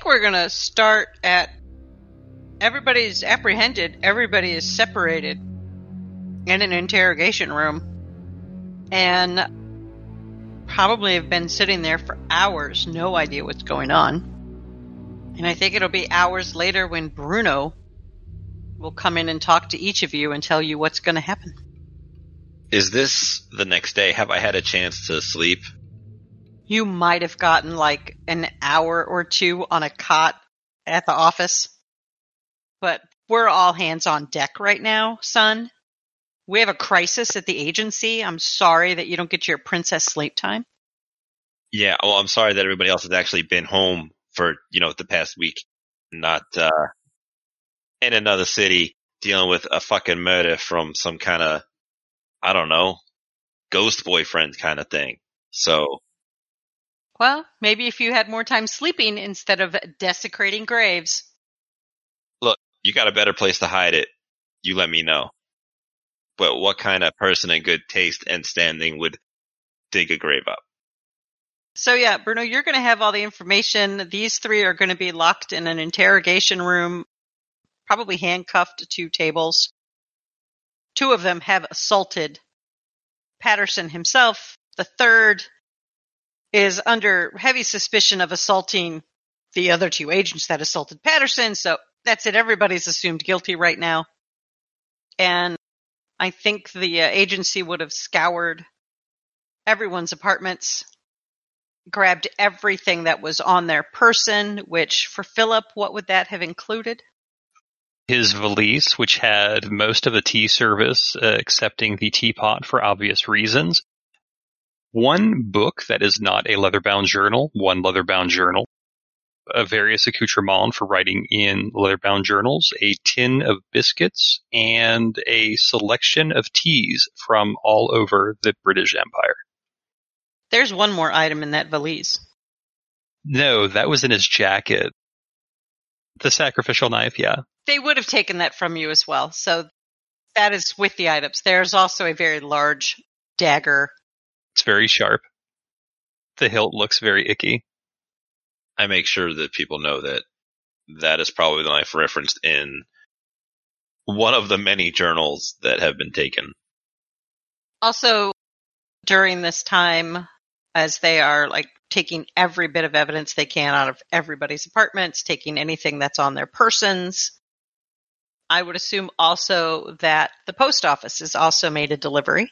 Think we're going to start at everybody's apprehended, everybody is separated in an interrogation room, and probably have been sitting there for hours, no idea what's going on. And I think it'll be hours later when Bruno will come in and talk to each of you and tell you what's going to happen. Is this the next day? Have I had a chance to sleep? You might have gotten like an hour or two on a cot at the office, but we're all hands on deck right now, son. We have a crisis at the agency. I'm sorry that you don't get your princess sleep time. Yeah, well, I'm sorry that everybody else has actually been home for, you know, the past week, not, uh, in another city dealing with a fucking murder from some kind of, I don't know, ghost boyfriend kind of thing. So, Well, maybe if you had more time sleeping instead of desecrating graves. Look, you got a better place to hide it. You let me know. But what kind of person in good taste and standing would dig a grave up? So yeah, Bruno, you're going to have all the information. These three are going to be locked in an interrogation room, probably handcuffed to tables. Two of them have assaulted Patterson himself. The third is under heavy suspicion of assaulting the other two agents that assaulted Patterson. So that's it. Everybody's assumed guilty right now. And I think the uh, agency would have scoured everyone's apartments grabbed everything that was on their person, which for Philip, what would that have included? His valise, which had most of the tea service, uh, excepting the teapot for obvious reasons. One book that is not a leather-bound journal, one leather-bound journal, a various accoutrements for writing in leather-bound journals, a tin of biscuits, and a selection of teas from all over the British Empire. There's one more item in that valise. No, that was in his jacket. The sacrificial knife, yeah. They would have taken that from you as well. So that is with the items. There's also a very large dagger. It's very sharp. The hilt looks very icky. I make sure that people know that that is probably the knife referenced in one of the many journals that have been taken. Also, during this time, as they are like taking every bit of evidence they can out of everybody's apartments, taking anything that's on their persons, I would assume also that the post office has also made a delivery.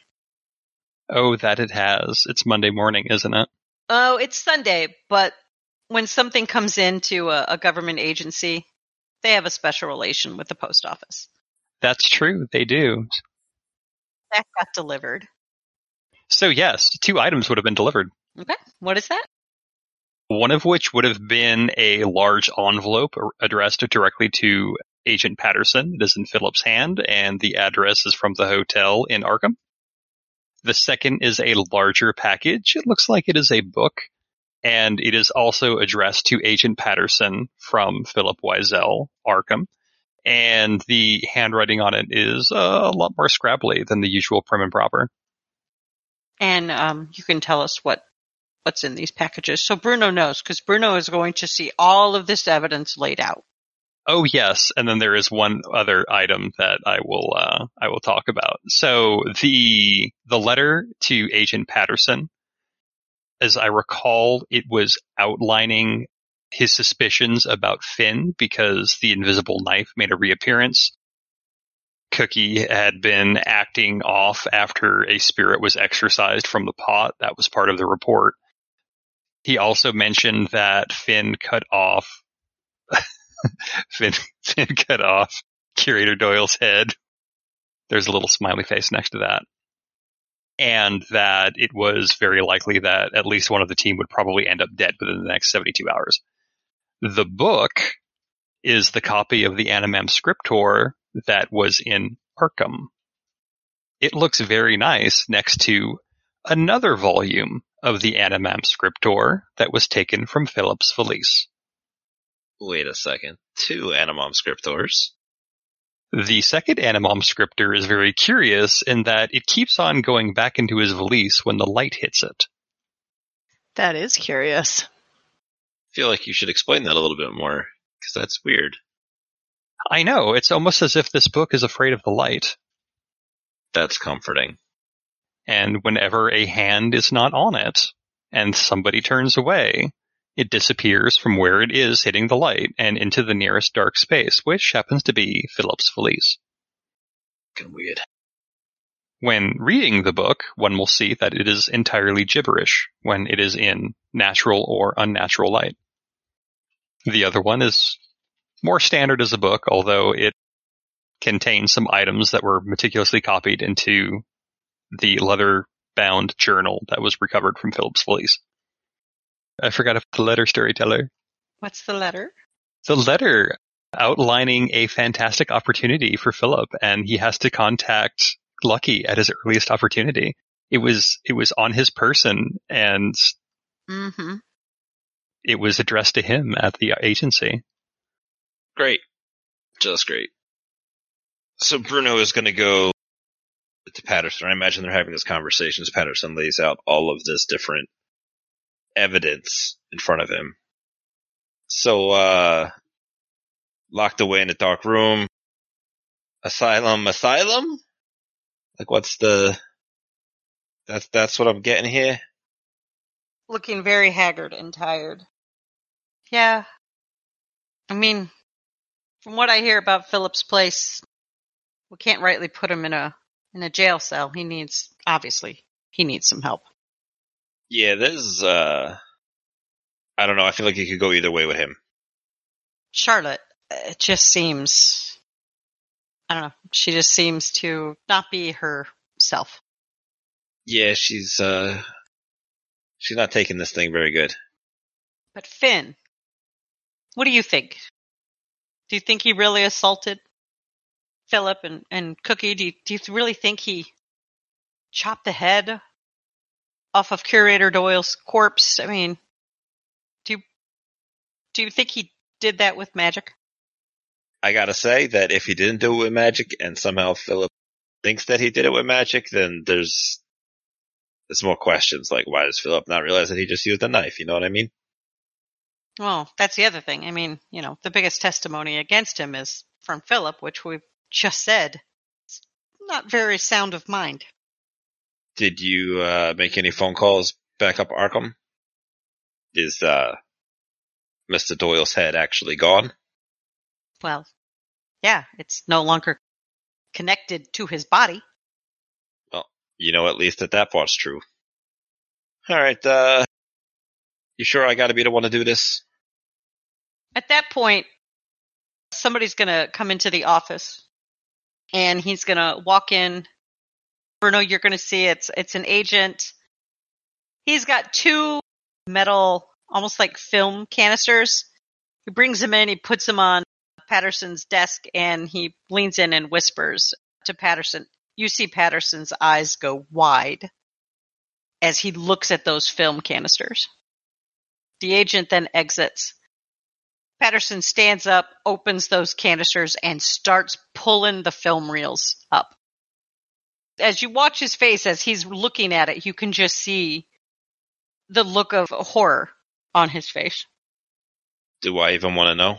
Oh, that it has. It's Monday morning, isn't it? Oh, it's Sunday, but when something comes into a, a government agency, they have a special relation with the post office. That's true. They do. That got delivered. So yes, two items would have been delivered. Okay, what is that? One of which would have been a large envelope addressed directly to Agent Patterson. It is in Philip's hand, and the address is from the hotel in Arkham. The second is a larger package. It looks like it is a book, and it is also addressed to Agent Patterson from Philip Wiesel, Arkham. And the handwriting on it is uh, a lot more scrabbly than the usual prim and proper. And um, you can tell us what what's in these packages. So Bruno knows because Bruno is going to see all of this evidence laid out. Oh yes, and then there is one other item that I will uh, I will talk about. So the the letter to Agent Patterson, as I recall, it was outlining his suspicions about Finn because the invisible knife made a reappearance. Cookie had been acting off after a spirit was exorcised from the pot. That was part of the report. He also mentioned that Finn cut off Finn, Finn cut off Curator Doyle's head. There's a little smiley face next to that. And that it was very likely that at least one of the team would probably end up dead within the next 72 hours. The book is the copy of the Animam Scriptor that was in Arkham. It looks very nice next to another volume of the Animam Scriptor that was taken from Philip's valise. Wait a second. Two Animam scriptors. The second Animam scriptor is very curious in that it keeps on going back into his valise when the light hits it. That is curious. I feel like you should explain that a little bit more because that's weird. I know, it's almost as if this book is afraid of the light. That's comforting. And whenever a hand is not on it and somebody turns away, it disappears from where it is hitting the light and into the nearest dark space, which happens to be Philip's valise. Fucking weird. When reading the book, one will see that it is entirely gibberish when it is in natural or unnatural light. The other one is more standard as a book, although it contains some items that were meticulously copied into the leather bound journal that was recovered from Philip's valise. I forgot about the letter storyteller. What's the letter? The letter outlining a fantastic opportunity for Philip, and he has to contact Lucky at his earliest opportunity. It was it was on his person, and Mm-hmm. it was addressed to him at the agency. Great. Just great. So Bruno is going to go to Patterson. I imagine they're having this conversation as Patterson lays out all of this different evidence in front of him. So, uh, locked away in a dark room. Asylum, asylum? Like what's the, that's, that's what I'm getting here? Looking very haggard and tired. Yeah. I mean, from what I hear about Philip's place, we can't rightly put him in a in a jail cell. He needs obviously he needs some help. Yeah, there's, uh, I don't know. I feel like it could go either way with him. Charlotte, it just seems I don't know. She just seems to not be herself. Yeah, she's, uh, she's not taking this thing very good. But Finn, what do you think? Do you think he really assaulted Philip and, and Cookie? Do you, do you really think he chopped the head off of Curator Doyle's corpse? I mean, do you, do you think he did that with magic? I gotta say that if he didn't do it with magic and somehow Philip thinks that he did it with magic, then there's there's more questions. Like, why does Philip not realize that he just used a knife? You know what I mean? Well, that's the other thing. I mean, you know, the biggest testimony against him is from Philip, which we've just said. It's not very sound of mind. Did you uh, make any phone calls back up Arkham? Is uh, Mr. Doyle's head actually gone? Well, yeah, it's no longer connected to his body. Well, you know, at least that that part's true. All right, uh, you sure I got to be the one to do this? At that point, somebody's going to come into the office and he's going to walk in. Bruno, you're going to see it's it's an agent. He's got two metal, almost like film canisters. He brings them in, he puts them on Patterson's desk, and he leans in and whispers to Patterson. You see Patterson's eyes go wide as he looks at those film canisters. The agent then exits. Patterson stands up, opens those canisters, and starts pulling the film reels up. As you watch his face as he's looking at it, you can just see the look of horror on his face. Do I even want to know?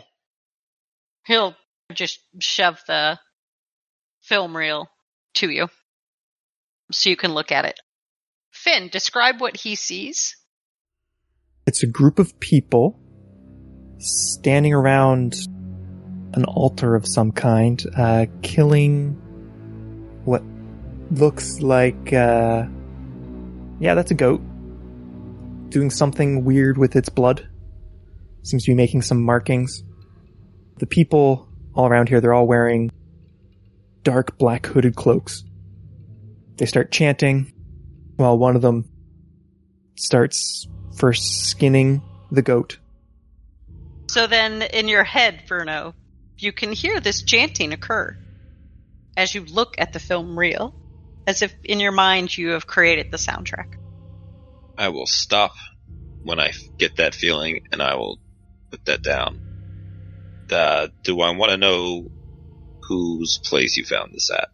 He'll just shove the film reel to you so you can look at it. Finn, describe what he sees. It's a group of people standing around an altar of some kind, uh, killing what looks like, uh, yeah, that's a goat. Doing something weird with its blood. Seems to be making some markings. The people all around here, they're all wearing dark black hooded cloaks. They start chanting while one of them starts first skinning the goat. So then, in your head, Bruno, you can hear this chanting occur as you look at the film reel, as if in your mind you have created the soundtrack. I will stop when I get that feeling and I will put that down. Uh, do I want to know whose place you found this at?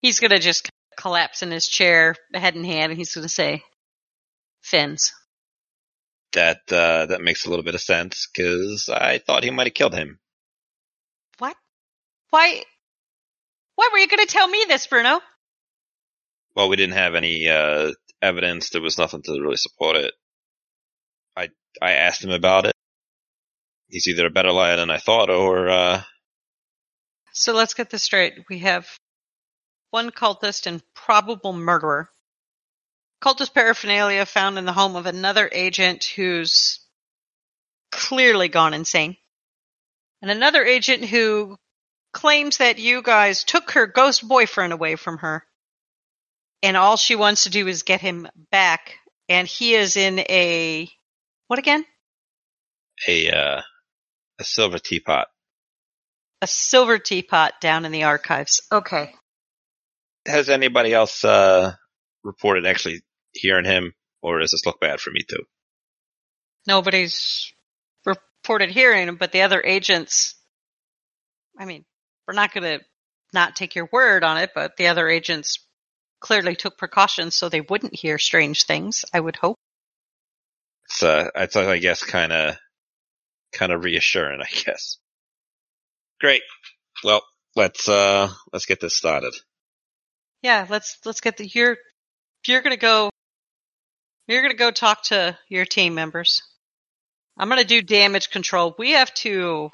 He's gonna just collapse in his chair, head in hand, and he's gonna say, Finn's. that uh, that makes a little bit of sense because I thought he might have killed him. What? Why? Why were you going to tell me this, Bruno? Well, we didn't have any uh, evidence. There was nothing to really support it. I I asked him about it. He's either a better liar than I thought, or uh, So let's get this straight. We have one cultist and probable murderer. Cultist paraphernalia found in the home of another agent who's clearly gone insane. And another agent who claims that you guys took her ghost boyfriend away from her. And all she wants to do is get him back. And he is in a, what again? a uh, a silver teapot. A silver teapot down in the archives. Okay. Has anybody else uh, reported actually hearing him, or does this look bad for me too? nobody's reported hearing him, but the other agents, I mean, we're not going to not take your word on it, but the other agents clearly took precautions so they wouldn't hear strange things, I would hope. It's uh, it's I guess kind of kind of reassuring, I guess. Great. Well, let's uh let's get this started. Yeah, let's let's get the you're you're going to go you're to go talk to your team members. I'm going to do damage control. We have to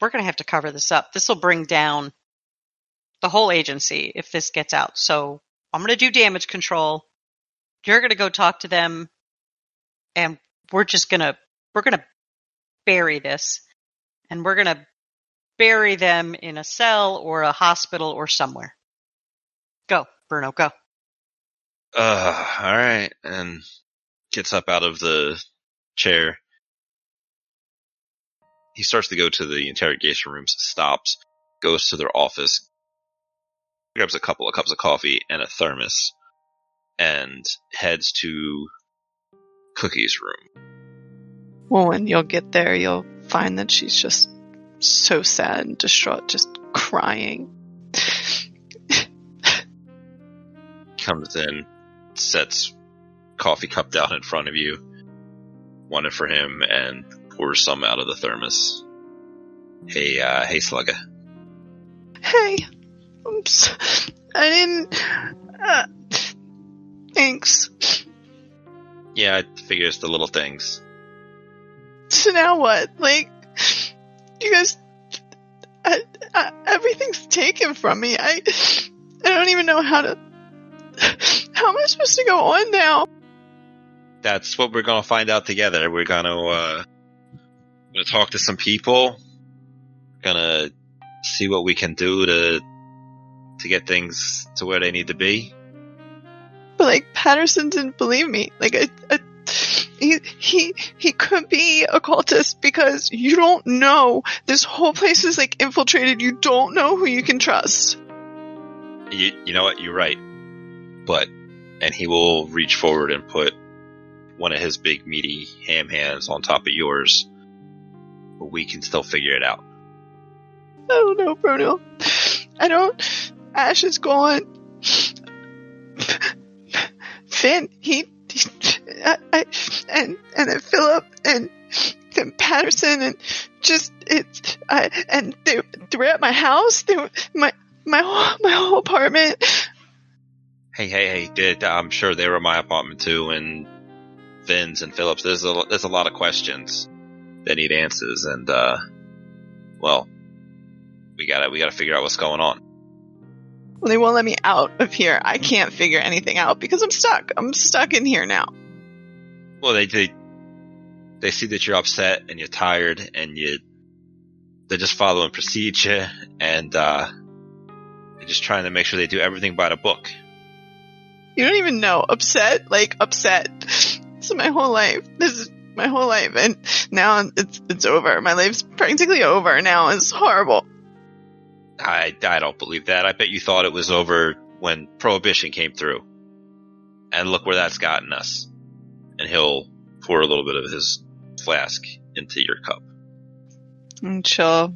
we're going to have to cover this up. This will bring down the whole agency if this gets out. So, I'm going to do damage control. You're going to go talk to them and we're just going to we're going to bury this and we're going to bury them in a cell or a hospital or somewhere. Go, Bruno, go. Uh, all right, and gets up out of the chair. He starts to go to the interrogation rooms, stops, goes to their office, grabs a couple of cups of coffee and a thermos, and heads to Cookie's room. Well, when you'll get there, you'll find that she's just so sad and distraught, just crying. Comes in, sets coffee cup down in front of you, one for him, and pours some out of the thermos. Hey, uh, hey, Slugger. Hey, oops, I didn't. Uh, thanks. Yeah, I figure it's the little things. So now what? Like, you guys, I, I, everything's taken from me. I, I don't even know how to. How am I supposed to go on now? That's what we're gonna find out together. We're gonna, uh, gonna talk to some people. Gonna see what we can do to, to get things to where they need to be. But like Patterson didn't believe me. Like I, I he he he could be a cultist because you don't know. This whole place is like infiltrated. You don't know who you can trust. You, you know what? You're right. But, and he will reach forward and put one of his big meaty ham hands on top of yours. But we can still figure it out. Oh, I don't know, Bruno. I don't. Ash is gone. Finn, he, he I, I, and and then Philip and then Patterson and just it's I and they they were at my house. They were my my whole my whole apartment. Hey, hey, hey! I'm sure they were my apartment too, and Finn's and Philip's. There's a there's a lot of questions that need answers, and uh, well, we gotta we gotta figure out what's going on. Well, they won't let me out of here. I can't figure anything out because I'm stuck. I'm stuck in here now. Well, they they they see that you're upset and you're tired, and you they're just following procedure, and uh, they're just trying to make sure they do everything by the book. You don't even know. Upset, like upset. This is my whole life. This is my whole life, and now it's it's over. My life's practically over now. It's horrible. I I don't believe that. I bet you thought it was over when prohibition came through, and look where that's gotten us. And he'll pour a little bit of his flask into your cup. And she'll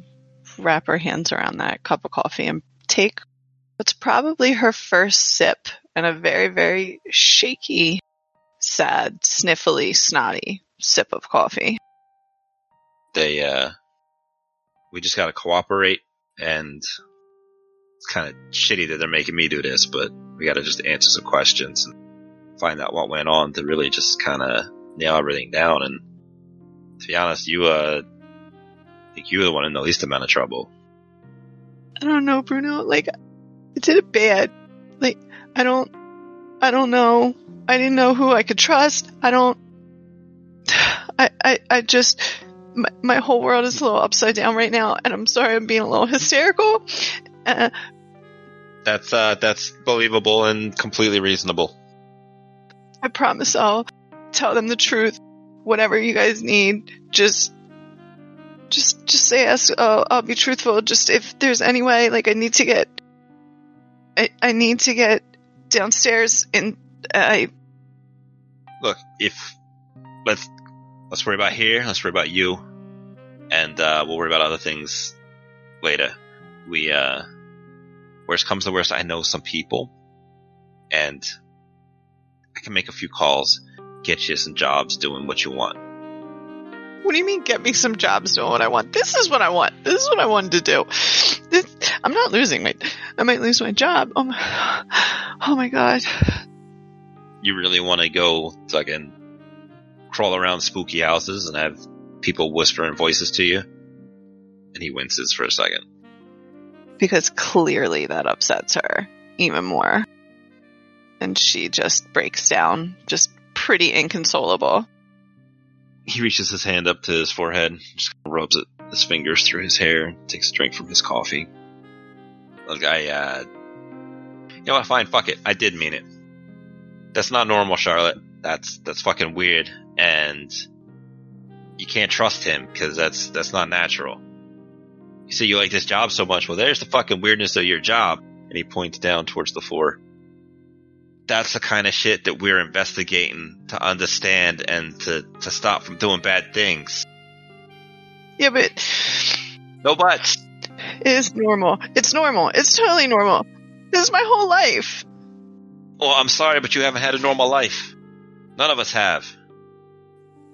wrap her hands around that cup of coffee and take what's probably her first sip and a very, very shaky sad, sniffly, snotty sip of coffee. They, uh, we just gotta cooperate and it's kind of shitty that they're making me do this, but we gotta just answer some questions and find out what went on to really just kind of nail everything down. And to be honest, you, uh, I think you were the one in the least amount of trouble. I don't know, Bruno. Like, I did it bad. Like, I don't, I don't know. I didn't know who I could trust. I don't, I, I, I just, my, my whole world is a little upside down right now, and I'm sorry I'm being a little hysterical. Uh, That's, uh, that's believable and completely reasonable. I promise I'll tell them the truth. Whatever you guys need, just, just, just say yes. I'll, I'll be truthful. Just if there's any way, like I need to get, I, I need to get downstairs and I, Look, if, let's, let's worry about here, let's worry about you, and, uh, we'll worry about other things later. We, uh, worst comes to worst, I know some people, and I can make a few calls, get you some jobs doing what you want. what do you mean get me some jobs doing what I want? This is what I want. This is what I wanted to do. This, I'm not losing my, I might lose my job. Oh my, oh my god. You really want to go fucking crawl around spooky houses and have people whispering voices to you? And he winces for a second. because clearly that upsets her even more. And she just breaks down, just pretty inconsolable. He reaches his hand up to his forehead, just rubs it, his fingers through his hair, takes a drink from his coffee. Look, I, uh, you know what? Fine, fuck it. I did mean it. That's not normal, Charlotte. That's that's fucking weird, and you can't trust him because that's that's not natural. You say you like this job so much. Well, there's the fucking weirdness of your job, and he points down towards the floor. That's the kind of shit that we're investigating to understand and to to stop from doing bad things. Yeah, but No buts. it is normal. It's normal. It's totally normal. This is my whole life. Well, I'm sorry, but you haven't had a normal life. None of us have.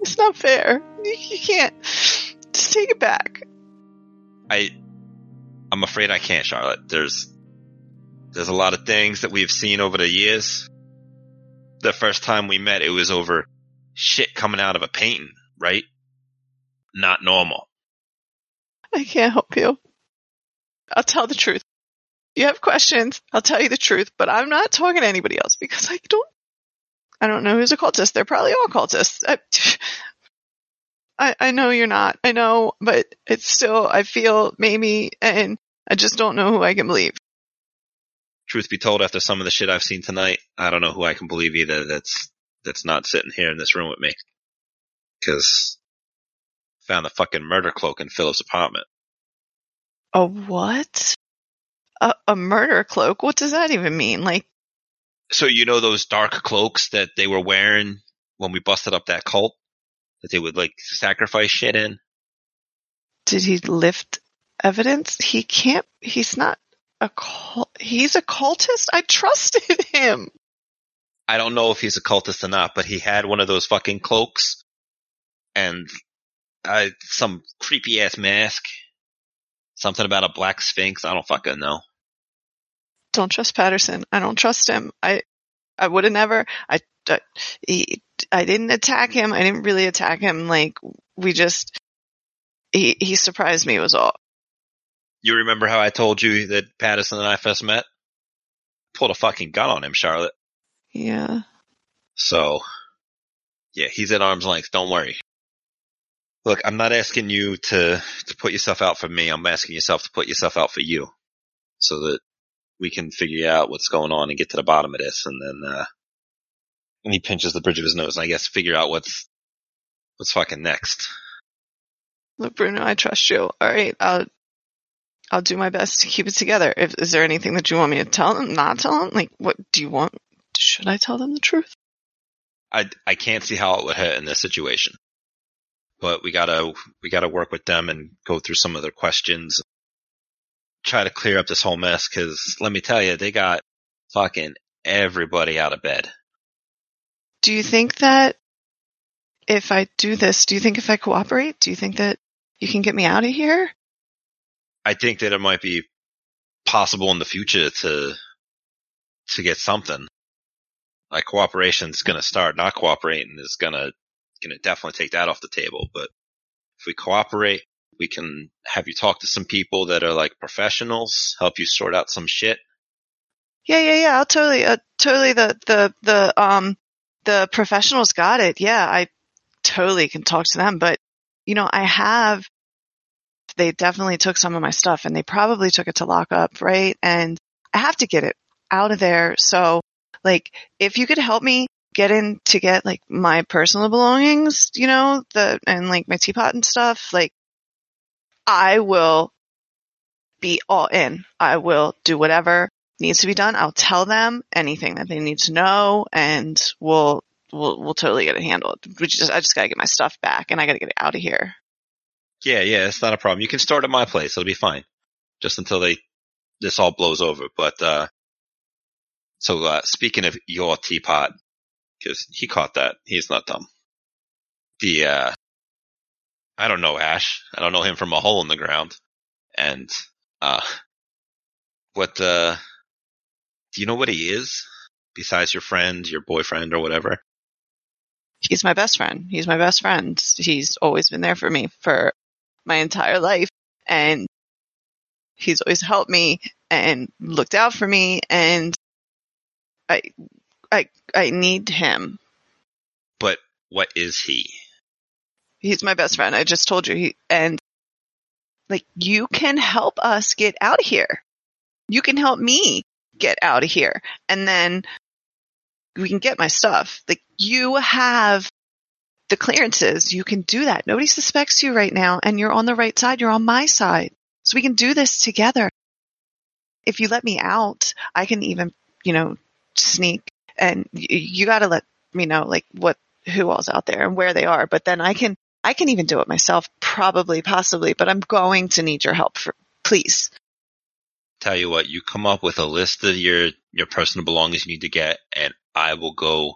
It's not fair. You, you can't. Just take it back. I, I'm afraid I can't, Charlotte. There's, there's a lot of things that we've seen over the years. The first time we met, it was over shit coming out of a painting, right? Not normal. I can't help you. I'll tell the truth. You have questions, I'll tell you the truth, but I'm not talking to anybody else because I don't I don't know who's a cultist. They're probably all cultists. I, I, I know you're not. I know, but it's still I feel maybe and I just don't know who I can believe. Truth be told, after some of the shit I've seen tonight, I don't know who I can believe either. That's that's not sitting here in this room with me. Because found the fucking murder cloak in Philip's apartment. A what? A, a murder cloak? What does that even mean? Like So you know those dark cloaks that they were wearing when we busted up that cult that they would like sacrifice shit in. did he lift evidence? He can't. He's not a cult. He's a cultist. I trusted him. I don't know if he's a cultist or not, but he had one of those fucking cloaks and uh, some creepy ass mask. Something about a black sphinx. I don't fucking know. Don't trust Patterson. I don't trust him. I, I would have never. I, I, he, I didn't attack him. I didn't really attack him. Like we just, he, he surprised me. Was all. You remember how I told you that Patterson and I first met? Pulled a fucking gun on him, Charlotte. Yeah. So, yeah, he's at arm's length. Don't worry. Look, I'm not asking you to, to put yourself out for me. I'm asking yourself to put yourself out for you so that we can figure out what's going on and get to the bottom of this. And then, uh, and he pinches the bridge of his nose and I guess figure out what's, what's fucking next. Look, Bruno, I trust you. All right. I'll, I'll do my best to keep it together. If, is there anything that you want me to tell them? Not tell them? Like, what do you want? Should I tell them the truth? I, I can't see how it would hurt in this situation. But we gotta, we gotta work with them and go through some of their questions. Try to clear up this whole mess cause let me tell you, they got fucking everybody out of bed. do you think that if I do this, do you think if I cooperate, do you think that you can get me out of here? I think that it might be possible in the future to to get something. Like cooperation's gonna start. Not cooperating is gonna gonna definitely take that off the table. But if we cooperate, we can have you talk to some people that are like professionals, help you sort out some shit. Yeah, yeah, yeah. I'll totally, uh, totally. The the the um the professionals got it. Yeah, I totally can talk to them. But you know, I have. They definitely took some of my stuff, and they probably took it to lock up, right? And I have to get it out of there. So, like, if you could help me get in to get like my personal belongings, you know, the and like my teapot and stuff, like, I will be all in. I will do whatever needs to be done. I'll tell them anything that they need to know and we'll, we'll, we'll totally get it handled. We just, I just gotta get my stuff back and I gotta get it out of here. Yeah, yeah, it's not a problem. You can start at my place. It'll be fine. Just until they, this all blows over. But, uh, so, uh, speaking of your teapot, cause he caught that. He's not dumb. The, uh, I don't know Ash. I don't know him from a hole in the ground. And, uh, what, uh, do you know what he is? Besides your friend, your boyfriend, or whatever? He's my best friend. He's my best friend. He's always been there for me for my entire life and he's always helped me and looked out for me and I, I, I need him. But what is he? He's my best friend. I just told you he, and like you can help us get out of here. You can help me get out of here. And then we can get my stuff. Like you have the clearances. You can do that. Nobody suspects you right now and you're on the right side. You're on my side. So we can do this together. If you let me out, I can even, you know, sneak and you got to let me know like what, who all's out there and where they are. But then I can, I can even do it myself, probably, possibly, but I'm going to need your help for, please. Tell you what, you come up with a list of your, your personal belongings you need to get and I will go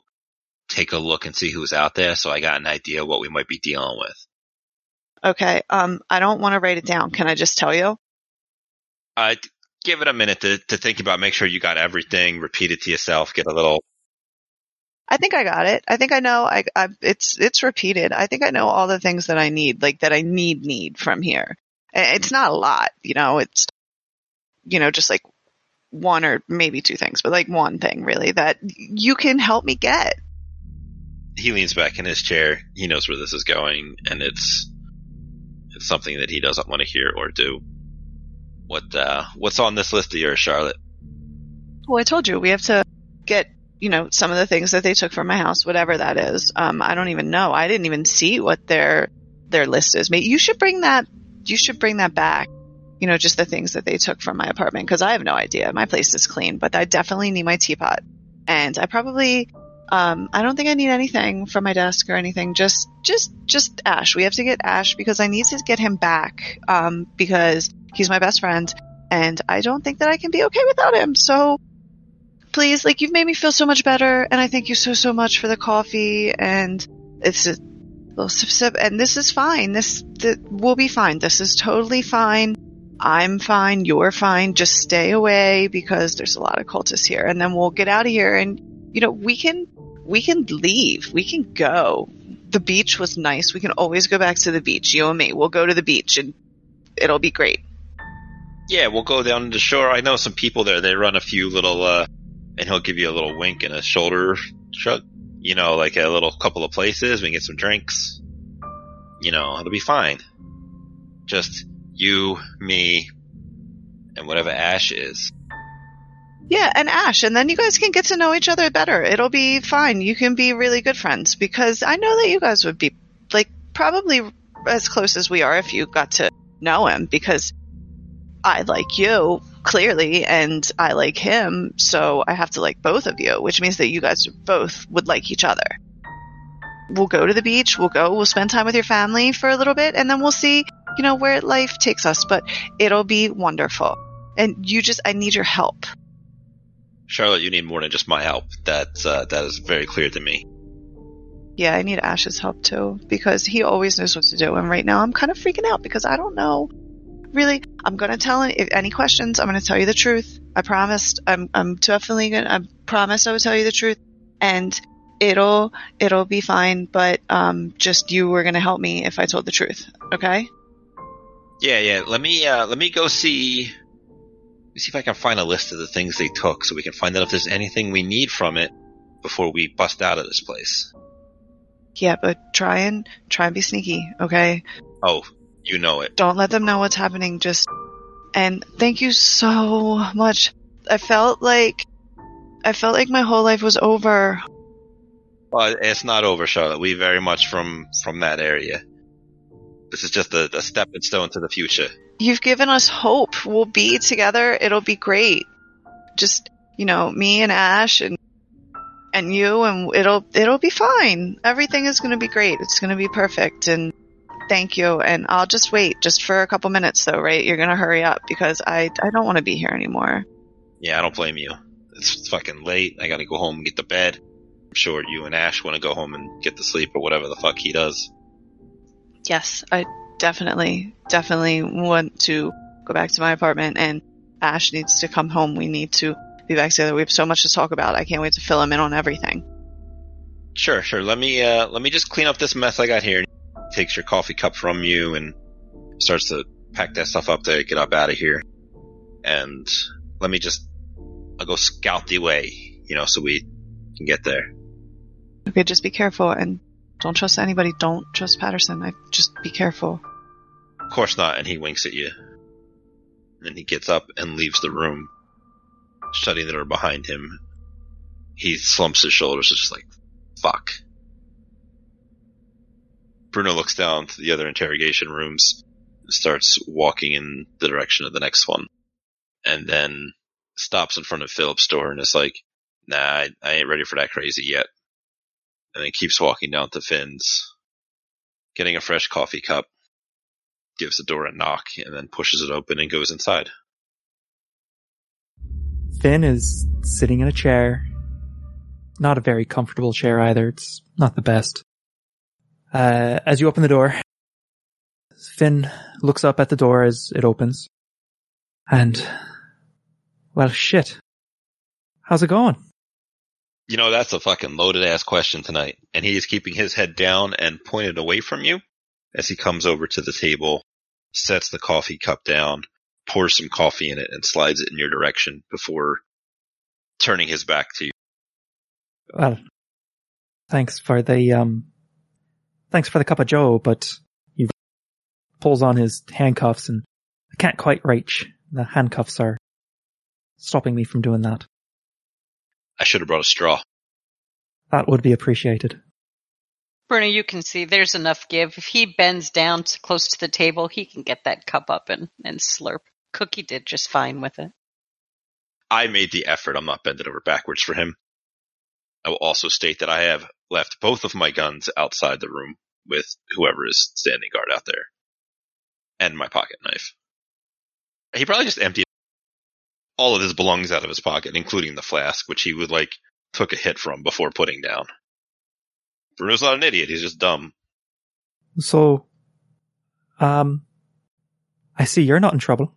take a look and see who's out there. So I got an idea what we might be dealing with. Okay. Um, I don't want to write it down. Can I just tell you? Uh, give it a minute to, to think about, make sure you got everything, repeat it to yourself, get a little, I think I got it. I think I know. I, I it's it's repeated. I think I know all the things that I need, like that I need need from here. It's not a lot, you know. It's you know just like one or maybe two things, but like one thing really that you can help me get. he leans back in his chair. He knows where this is going and it's, it's something that he doesn't want to hear or do. What, uh, what's on this list of yours, Charlotte? Well, I told you we have to get you know some of the things that they took from my house, whatever that is. Um, I don't even know. I didn't even see what their their list is. Maybe you should bring that. You should bring that back. You know, just the things that they took from my apartment because I have no idea. My place is clean, but I definitely need my teapot, and I probably. Um, I don't think I need anything from my desk or anything. Just, just, just Ash. We have to get Ash because I need to get him back. Um, because he's my best friend, and I don't think that I can be okay without him. So, please, like you've made me feel so much better, and I thank you so so much for the coffee. And it's a little sip sip, and this is fine. This th- we'll be fine. This is totally fine. I'm fine. You're fine. Just stay away because there's a lot of cultists here, and then we'll get out of here. And you know we can we can leave. We can go. The beach was nice. We can always go back to the beach. You and me. We'll go to the beach, and it'll be great. Yeah, we'll go down to the shore. I know some people there. They run a few little, uh, and he'll give you a little wink and a shoulder shrug. You know, like a little couple of places. We can get some drinks. You know, it'll be fine. Just you, me, and whatever Ash is. Yeah, and Ash, and then you guys can get to know each other better. It'll be fine. You can be really good friends because I know that you guys would be like probably as close as we are if you got to know him because I like you clearly and I like him, so I have to like both of you, which means that you guys both would like each other. We'll go to the beach, we'll go, we'll spend time with your family for a little bit, and then we'll see, you know, where life takes us, but it'll be wonderful. And you just, I need your help. Charlotte, you need more than just my help. That's uh, that is very clear to me. Yeah, I need Ash's help too because he always knows what to do. And right now I'm kind of freaking out because I don't know. Really, I'm gonna tell if any questions. I'm gonna tell you the truth. I promised. I'm I'm definitely gonna. I promised I would tell you the truth, and it'll it'll be fine. But um, just you were gonna help me if I told the truth. Okay? Yeah, yeah. Let me uh, let me go see. Let me see if I can find a list of the things they took, so we can find out if there's anything we need from it before we bust out of this place. Yeah, but try and try and be sneaky. Okay? Oh, you know it. Don't let them know what's happening. Just and thank you so much. I felt like I felt like my whole life was over. Well, it's not over, Charlotte. We very much from from that area. This is just a, a stepping stone to the future. You've given us hope. We'll be together. It'll be great. Just you know, me and Ash and and you and it'll it'll be fine. Everything is going to be great. It's going to be perfect and thank you and I'll just wait just for a couple minutes though, right? You're going to hurry up because I I don't want to be here anymore. Yeah, I don't blame you. It's fucking late. I gotta go home and get to bed. I'm sure you and Ash want to go home and get to sleep or whatever the fuck he does. Yes, I definitely definitely want to go back to my apartment and Ash needs to come home. We need to be back together. We have so much to talk about. I can't wait to fill him in on everything. Sure, sure. Let me uh let me just clean up this mess I got here. Takes your coffee cup from you and starts to pack that stuff up to get up out of here. And let me just I'll go scout the way, you know, so we can get there. Okay, just be careful and don't trust anybody. Don't trust Patterson. I just be careful. Of course not, and he winks at you. And he gets up and leaves the room, shutting the door behind him. He slumps his shoulders, it's just like, fuck. Bruno looks down to the other interrogation rooms, starts walking in the direction of the next one, and then stops in front of Philip's door and is like, nah, I, I ain't ready for that crazy yet. And then keeps walking down to Finn's, getting a fresh coffee cup, gives the door a knock, and then pushes it open and goes inside. Finn is sitting in a chair. Not a very comfortable chair either. It's not the best. Uh, as you open the door, Finn looks up at the door as it opens. And, well, shit. How's it going? You know, that's a fucking loaded ass question tonight. And he is keeping his head down and pointed away from you as he comes over to the table, sets the coffee cup down, pours some coffee in it, and slides it in your direction before turning his back to you. Well, thanks for the, um, thanks for the cup of joe, but he pulls on his handcuffs and I can't quite reach. The handcuffs are stopping me from doing that. I should have brought a straw. That would be appreciated. Bruno, you can see there's enough give. If he bends down to close to the table, he can get that cup up and, and slurp. Cookie did just fine with it. I made the effort. I'm not bending over backwards for him. I will also state that I have left both of my guns outside the room with whoever is standing guard out there. And my pocket knife. He probably just emptied all of his belongings out of his pocket, including the flask, which he would like took a hit from before putting down. Bruno's not an idiot, he's just dumb. So, um, I see you're not in trouble.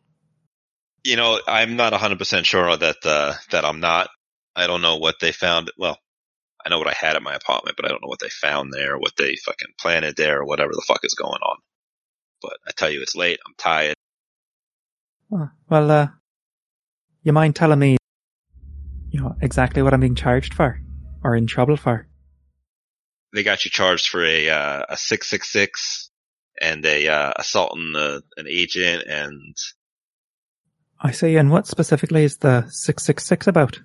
You know, I'm not 100% sure that, uh, that I'm not. I don't know what they found. Well, I know what I had at my apartment, but I don't know what they found there, what they fucking planted there, or whatever the fuck is going on. But I tell you, it's late. I'm tired. Oh, well, uh, you mind telling me, you know, exactly what I'm being charged for? Or in trouble for? They got you charged for a, uh, a 666 and a, uh, assaulting an agent and I see, and what specifically is the 666 about?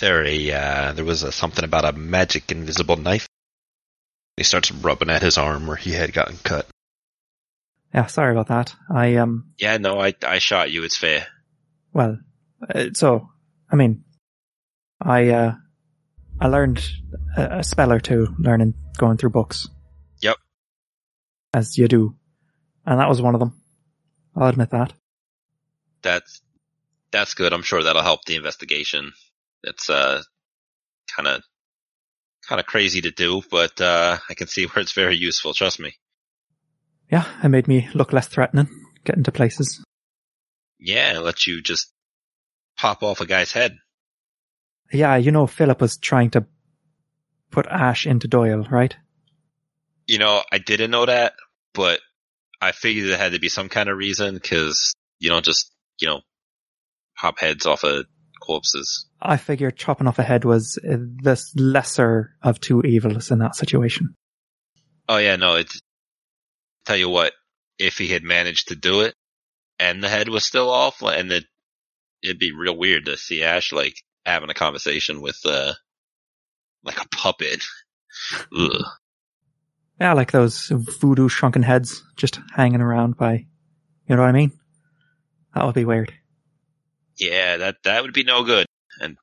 There a, uh, there was a, something about a magic invisible knife. He starts rubbing at his arm where he had gotten cut. Yeah, sorry about that. I, um, Yeah, no, I, I shot you. It's fair. well, uh, so, I mean, I, uh, I learned a, a spell or two learning, going through books. Yep. As you do. And that was one of them. I'll admit that. That's, that's good. I'm sure that'll help the investigation. It's, uh, kind of, kind of crazy to do, but uh, I can see where it's very useful. Trust me. Yeah, it made me look less threatening, get into places. Yeah, it lets you just pop off a guy's head. Yeah, you know, Philip was trying to put Ash into Doyle, right? You know, I didn't know that, but I figured there had to be some kind of reason because you don't just, you know, pop heads off of corpses. I figured chopping off a head was the lesser of two evils in that situation. Oh yeah, no, it's, tell you what, if he had managed to do it and the head was still off and it, it'd be real weird to see Ash like having a conversation with, uh, like a puppet. Ugh. Yeah, like those voodoo shrunken heads just hanging around by, you know what I mean? That would be weird. Yeah, that, that would be no good and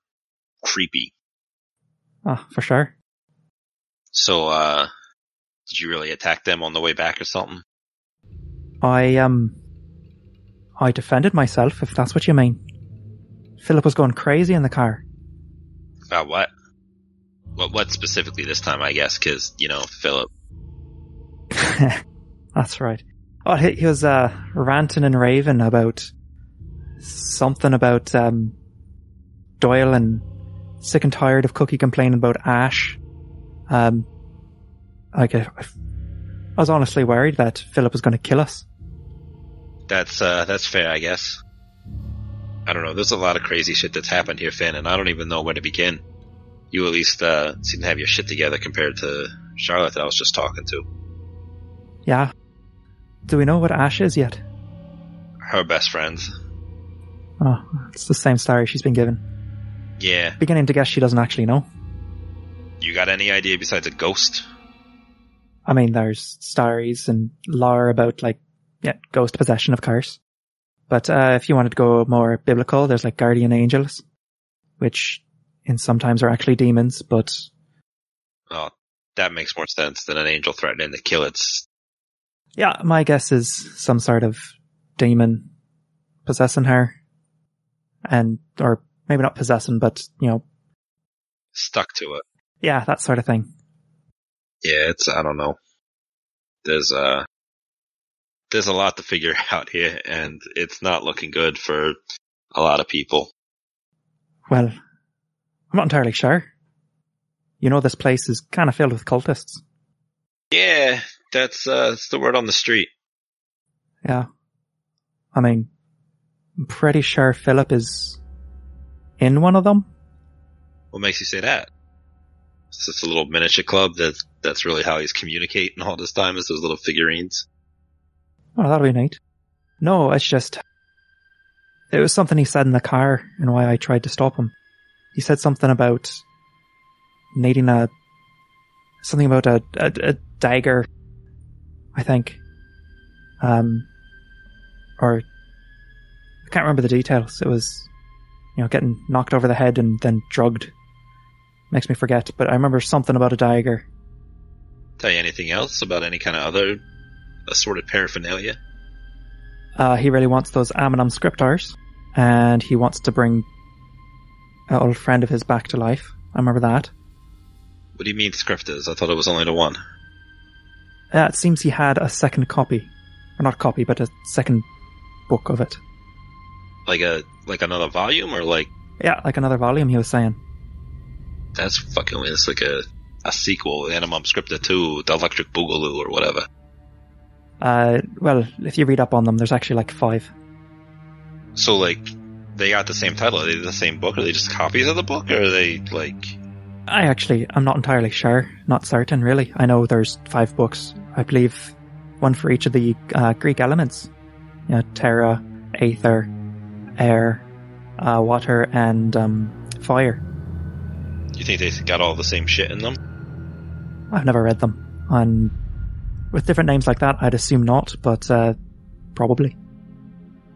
creepy. Ah, for sure. So, uh, did you really attack them on the way back or something? I, um, I defended myself, if that's what you mean. Philip was going crazy in the car. About what? What, what specifically this time, I guess, cause, you know, Philip. That's right. Oh, he, he was uh, ranting and raving about something about um, Doyle and sick and tired of Cookie complaining about Ash. Um, I, I was honestly worried that Philip was going to kill us. That's, uh, that's fair, I guess. I don't know, there's a lot of crazy shit that's happened here, Finn, and I don't even know where to begin. You at least, uh, seem to have your shit together compared to Charlotte that I was just talking to. Yeah. Do we know what Ash is yet? Her best friends. Oh, it's the same story she's been given. Yeah. Beginning to guess she doesn't actually know. You got any idea besides a ghost? I mean, there's stories and lore about like, yeah, ghost possession, of course. But uh, if you wanted to go more biblical, there's like guardian angels, which in sometimes are actually demons, but Oh, that makes more sense than an angel threatening to kill its. yeah, my guess is some sort of demon possessing her, and or maybe not possessing, but you know, Stuck to it. yeah, that sort of thing. Yeah, it's, I don't know. There's, uh, there's a lot to figure out here, and it's not looking good for a lot of people. Well, I'm not entirely sure. You know, this place is kind of filled with cultists. Yeah, that's, uh, that's the word on the street. Yeah. I mean, I'm pretty sure Philip is in one of them. What makes you say that? It's just a little miniature club that that's really how he's communicating all this time is those little figurines. Oh, that'll be neat. No, it's just, it was something he said in the car and why I tried to stop him. He said something about needing a, something about a, a, a dagger, I think. Um, or, can't remember the details. It was, you know, getting knocked over the head and then drugged. Makes me forget, but I remember something about a dagger. Tell you anything else about any kind of other assorted paraphernalia? Uh, he really wants those Aminam scriptars, and he wants to bring an old friend of his back to life. I remember that. What do you mean scripters? I thought it was only the one. Uh, it seems he had a second copy, or not copy, but a second book of it. Like a like another volume or like Yeah, like another volume. He was saying. that's fucking weird. It's like a a sequel, Animum Scripta 2, The Electric Boogaloo or whatever. Uh, well, if you read up on them, there's actually like five. So like they got the same title. Are they the same book? Are they just copies of the book? Or are they like I actually, I'm not entirely sure, not certain really. I know there's five books. I believe one for each of the uh, Greek elements. You know, terra, aether, air, uh, water, and um, fire. you think they got all the same shit in them? I've never read them. And with different names like that, I'd assume not, but uh, probably.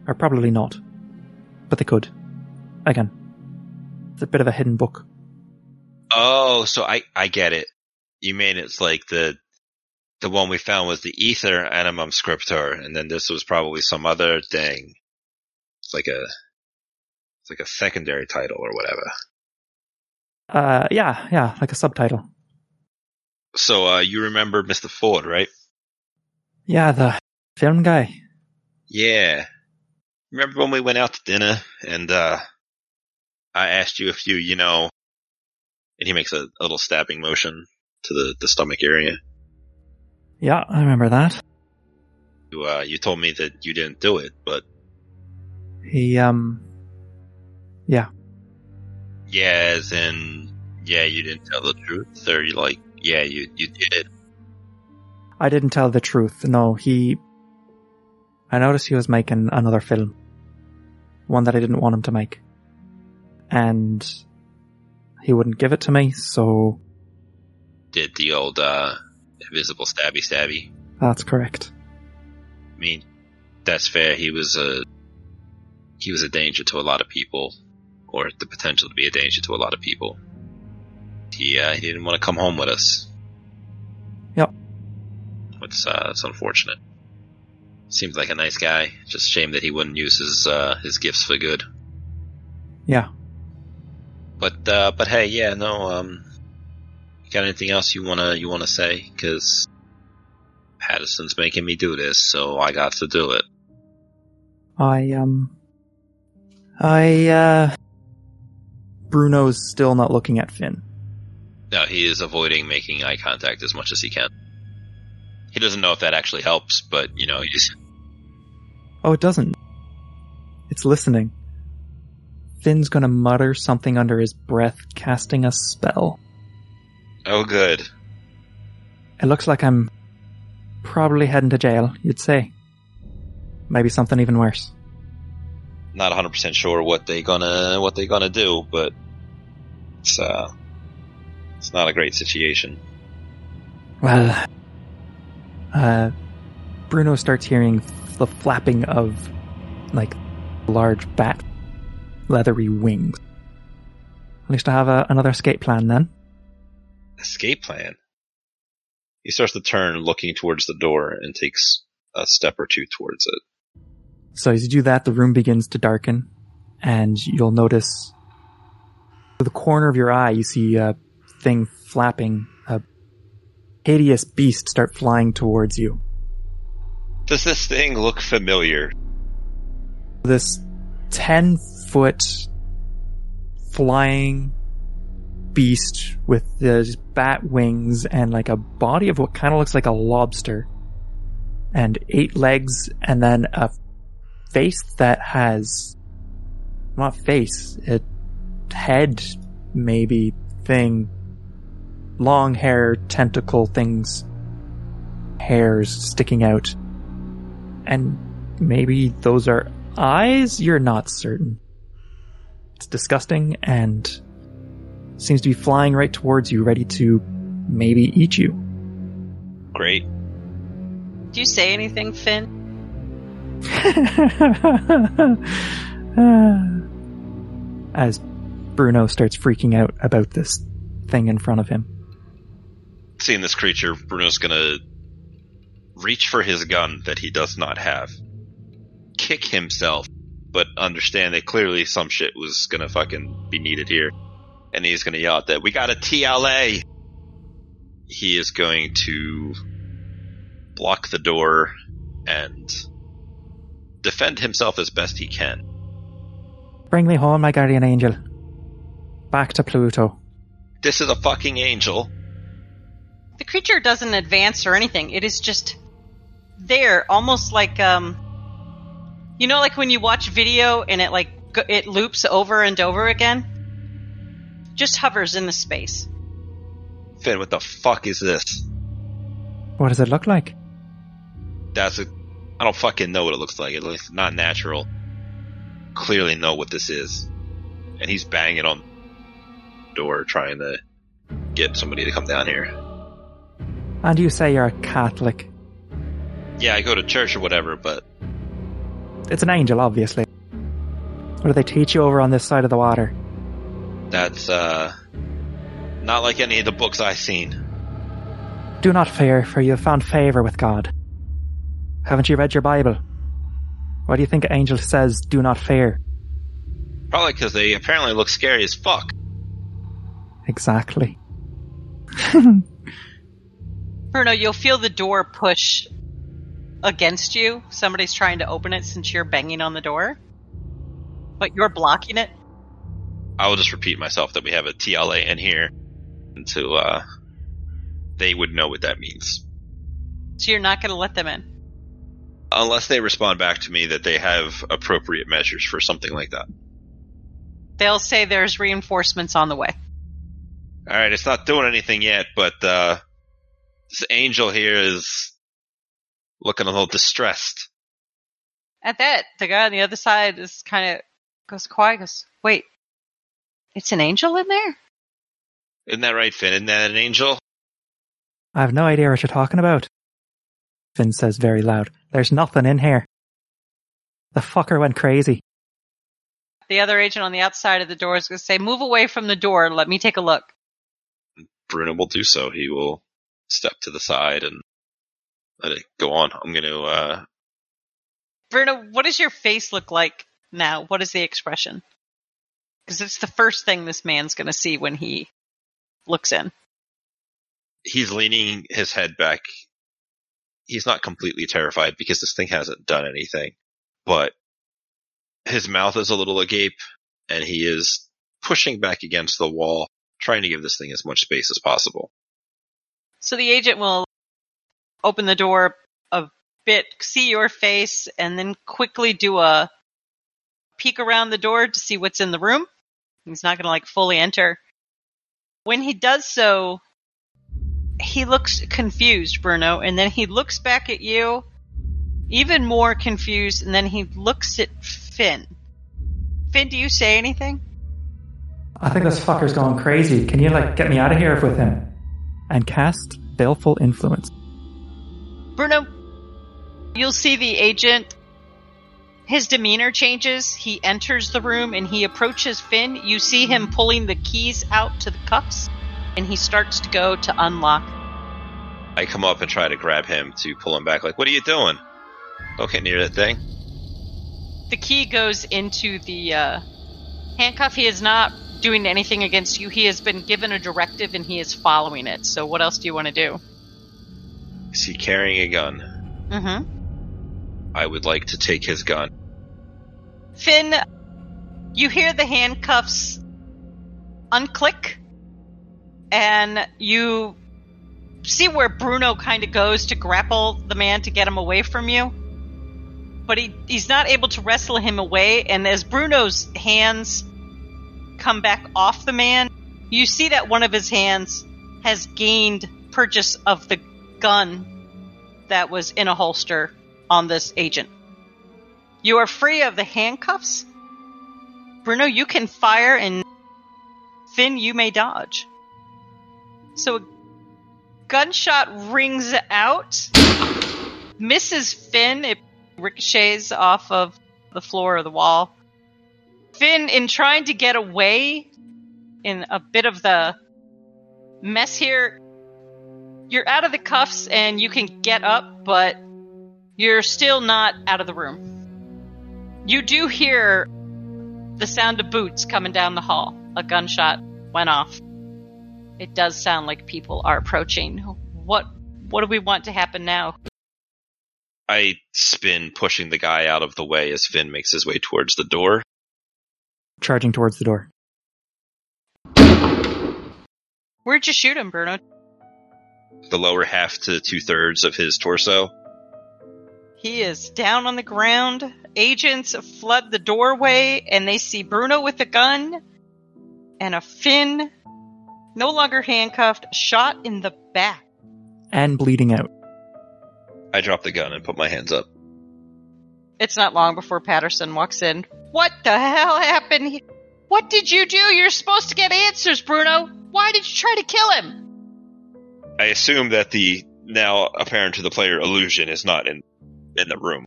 Or probably not. But they could. Again, it's a bit of a hidden book. Oh, so I I get it. You mean it's like the the one we found was the ether animum scriptor, and then this was probably some other thing. It's like a it's like a secondary title or whatever. Uh, yeah, yeah, like a subtitle. So, uh, you remember Mr. Ford, right? Yeah, the film guy. Yeah. Remember when we went out to dinner and, uh, I asked you if you, you know, and he makes a, a little stabbing motion to the, the stomach area. Yeah, I remember that. You, uh, you told me that you didn't do it, but He, um, yeah, yeah, as in, yeah, you didn't tell the truth, or you like, yeah, you, you did. I didn't tell the truth. No, he. I noticed he was making another film. One that I didn't want him to make. And he wouldn't give it to me, so Did the old, uh, invisible stabby stabby. that's correct. I mean, that's fair. He was a he was a danger to a lot of people, or the potential to be a danger to a lot of people. He uh, he didn't want to come home with us. Yep. It's uh, it's unfortunate. Seems like a nice guy. Just a shame that he wouldn't use his uh, his gifts for good. Yeah. But uh, but hey, yeah, no. Um, you got anything else you wanna you wanna say? Because Patterson's making me do this, so I got to do it. I, um. I, uh. Bruno's still not looking at Finn. No, he is avoiding making eye contact as much as he can. He doesn't know if that actually helps, but you know, he's Oh, it doesn't. It's listening. Finn's gonna mutter something under his breath, casting a spell. oh good. It looks like I'm probably heading to jail, you'd say. Maybe something even worse. Not 100% sure what they gonna what they gonna do, but it's uh it's not a great situation. Well, uh, Bruno starts hearing the flapping of, like, large bat leathery wings. At least I have a, another escape plan then. Escape plan. He starts to turn, looking towards the door, and takes a step or two towards it. So as you do that, the room begins to darken, and you'll notice to the corner of your eye, you see a thing flapping, a hideous beast start flying towards you. Does this thing look familiar? This 10 foot flying beast with these bat wings and like a body of what kind of looks like a lobster and eight legs and then a face that has not face, a head maybe thing, long hair, tentacle things, hairs sticking out. And maybe those are eyes? You're not certain. It's disgusting and seems to be flying right towards you, ready to maybe eat you. Great. Do you say anything, Finn? As Bruno starts freaking out about this thing in front of him. Seeing this creature, Bruno's gonna reach for his gun that he does not have, kick himself, but understand that clearly some shit was gonna fucking be needed here. And he's gonna yell out that, we got a TLA! He is going to block the door and defend himself as best he can. Bring me home, my guardian angel. Back to Pluto. This is a fucking angel. The creature doesn't advance or anything. It is just there, almost like um, you know, like when you watch video and it like it loops over and over again. Just hovers in the space. Finn, what the fuck is this? What does it look like? That's a. I don't fucking know what it looks like. It looks not natural. Clearly know what this is. And he's banging on the door trying to get somebody to come down here. And you say you're a Catholic. Yeah, I go to church or whatever, but It's an angel, obviously. What do they teach you over on this side of the water? that's uh not like any of the books I've seen. Do not fear, for you have found favor with God. Haven't you read your Bible? Why do you think angel says, do not fear? Probably because they apparently look scary as fuck. Exactly. Bruno, you'll feel the door push against you. Somebody's trying to open it since you're banging on the door, but you're blocking it. I will just repeat myself that we have a TLA in here until uh, they would know what that means. So you're not going to let them in. Unless they respond back to me that they have appropriate measures for something like that. They'll say there's reinforcements on the way. All right, it's not doing anything yet, but uh, this angel here is looking a little distressed. At that, the guy on the other side is kind of goes quiet. Goes, wait, it's an angel in there. Isn't that right, Finn? Isn't that an angel? I have no idea what you're talking about. Finn says very loud. There's nothing in here. The fucker went crazy. The other agent on the outside of the door is going to say, "Move away from the door. Let me take a look." Bruno will do so. He will step to the side and let it go on. I'm going to. Uh, Bruno, what does your face look like now? What is the expression? Because it's the first thing this man's going to see when he looks in. he's leaning his head back. He's not completely terrified because this thing hasn't done anything, but his mouth is a little agape and he is pushing back against the wall, trying to give this thing as much space as possible. So the agent will open the door a bit, see your face, and then quickly do a peek around the door to see what's in the room. He's not going to like fully enter. When he does so, he looks confused, Bruno, and then he looks back at you, even more confused, and then he looks at Finn. Finn, do you say anything? I think this fucker's going crazy. Can you like get me out of here with him? And cast baleful influence. Bruno, you'll see the agent. His demeanor changes. He enters the room and he approaches Finn. You see him pulling the keys out to the cuffs, and he starts to go to unlock. I come up and try to grab him to pull him back. Like, what are you doing? Don't get near that thing. The key goes into the uh, handcuff. He is not doing anything against you. He has been given a directive and he is following it. So, what else do you want to do? Is he carrying a gun? Mm-hmm. I would like to take his gun. Finn, you hear the handcuffs unclick, and you see where Bruno kind of goes to grapple the man to get him away from you. But he, he's not able to wrestle him away, and as Bruno's hands come back off the man, you see that one of his hands has gained purchase of the gun that was in a holster on this agent. You are free of the handcuffs. Bruno, you can fire, and Finn, you may dodge. So a gunshot rings out, misses Finn. It ricochets off of the floor or the wall. Finn, in trying to get away in a bit of the mess here, you're out of the cuffs and you can get up, but you're still not out of the room. You do hear the sound of boots coming down the hall. A gunshot went off. It does sound like people are approaching. What what do we want to happen now? I spin, pushing the guy out of the way as Finn makes his way towards the door. Charging towards the door. Where'd you shoot him, Bruno? The lower half to two thirds of his torso. He is down on the ground. Agents flood the doorway and they see Bruno with a gun and a Finn, no longer handcuffed, shot in the back. And bleeding out. I drop the gun and put my hands up. It's not long before Patterson walks in. What the hell happened? here? What did you do? You're supposed to get answers, Bruno. Why did you try to kill him? I assume that the now apparent to the player illusion is not in in the room.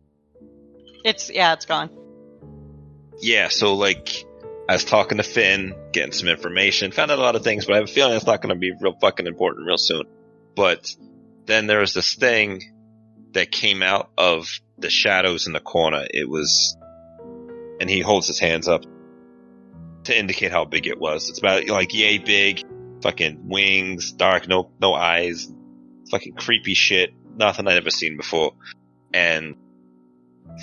It's yeah, it's gone. Yeah, so like I was talking to Finn, getting some information, found out a lot of things, but I have a feeling it's not going to be real fucking important real soon. But then there was this thing that came out of the shadows in the corner. It was, and he holds his hands up to indicate how big it was. It's about like yay big, fucking wings, dark, no no eyes, fucking creepy shit, nothing I'd ever seen before. And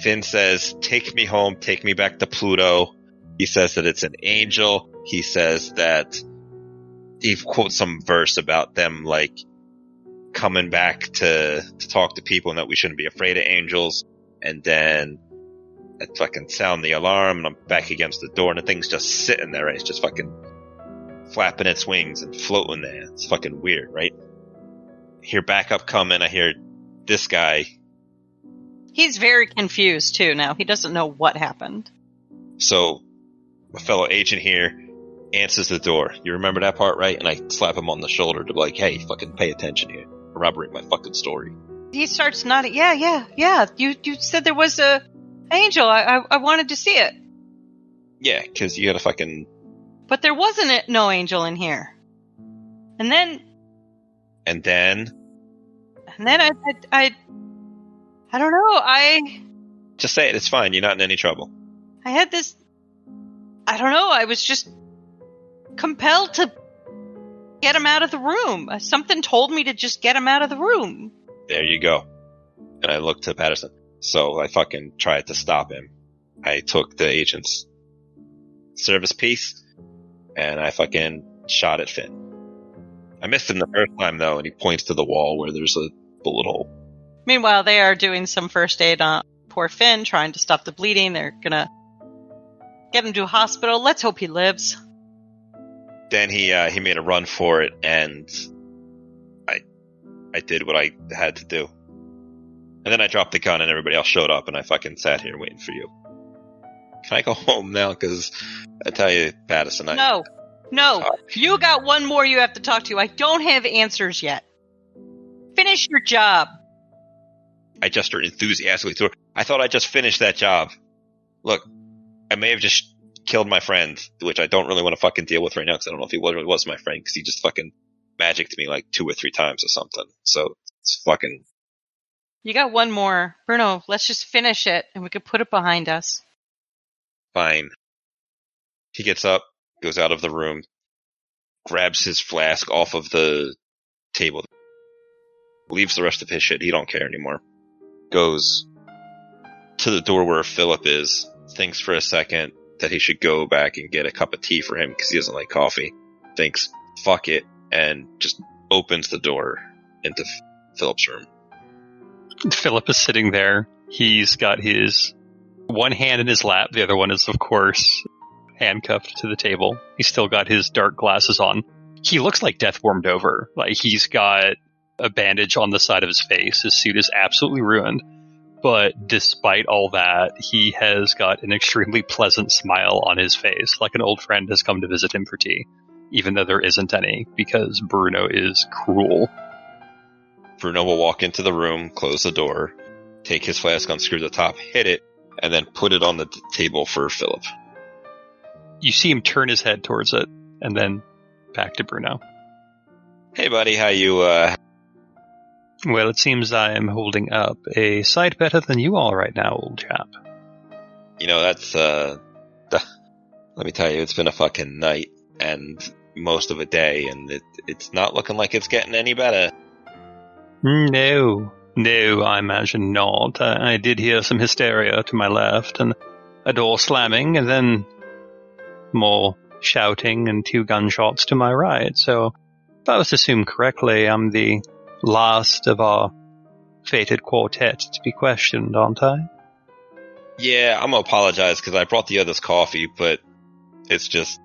Finn says, "Take me home, take me back to Pluto." He says that it's an angel. He says that he quotes some verse about them like coming back to to talk to people and that we shouldn't be afraid of angels. And then I fucking sound the alarm and I'm back against the door and the thing's just sitting there. Right? It's just fucking flapping its wings and floating there. It's fucking weird, right? hear backup coming. I hear this guy. He's very confused too now. He doesn't know what happened. So, my fellow agent here answers the door. You remember that part, right? And I slap him on the shoulder to be like, hey, fucking pay attention here. Corroborate my fucking story. He starts nodding. Yeah, yeah, yeah. You you said there was a angel. I I, I wanted to see it, Yeah, because you gotta fucking. but there wasn't a, no angel in here. And then And then, and then I I I, I don't know. I just say it. It's fine. You're not in any trouble. I had this. I don't know. I was just compelled to get him out of the room. Something told me to just get him out of the room. There you go. And I looked to Patterson. So I fucking tried to stop him. I took the agent's service piece and I fucking shot at Finn. I missed him the first time though, and he points to the wall where there's a bullet hole. Meanwhile, they are doing some first aid on poor Finn, trying to stop the bleeding. They're gonna get him to a hospital. Let's hope he lives. Then he uh, he made a run for it, and I I did what I had to do. And then I dropped the gun, and everybody else showed up, and I fucking sat here waiting for you. Can I go home now? Because I tell you, Patterson, I, No, no. Sorry. You got one more you have to talk to. I don't have answers yet. Finish your job. I gestured enthusiastically to her. I thought I just finished that job. Look, I may have just killed my friend, which I don't really want to fucking deal with right now because I don't know if he was, really was my friend because he just fucking magicked me like two or three times or something. So it's fucking You got one more. Bruno, let's just finish it and we could put it behind us. fine. He gets up, goes out of the room, grabs his flask off of the table, leaves the rest of his shit. He don't care anymore. Goes to the door where Philip is, thinks for a second that he should go back and get a cup of tea for him because he doesn't like coffee. Thinks, fuck it, and just opens the door into Philip's room. Philip is sitting there. He's got his one hand in his lap. The other one is, of course, handcuffed to the table. He's still got his dark glasses on. He looks like death warmed over. Like he's got a bandage on the side of his face. His suit is absolutely ruined. But despite all that, he has got an extremely pleasant smile on his face, like an old friend has come to visit him for tea, even though there isn't any, because Bruno is cruel. Bruno will walk into the room, close the door, take his flask, unscrew the top, hit it, and then put it on the t- table for Philip. You see him turn his head towards it, and then back to Bruno. Hey, buddy, how you? uh Well, it seems I am holding up a sight better than you are right now, old chap. You know that's uh. let me tell you, it's been a fucking night and most of a day, and it, it's not looking like it's getting any better. No, no, I imagine not. I, I did hear some hysteria to my left, and a door slamming, and then more shouting and two gunshots to my right. So, if I was to assume correctly, I'm the last of our fated quartet to be questioned, aren't I? Yeah, I'm gonna apologize because I brought the others coffee, but it's just.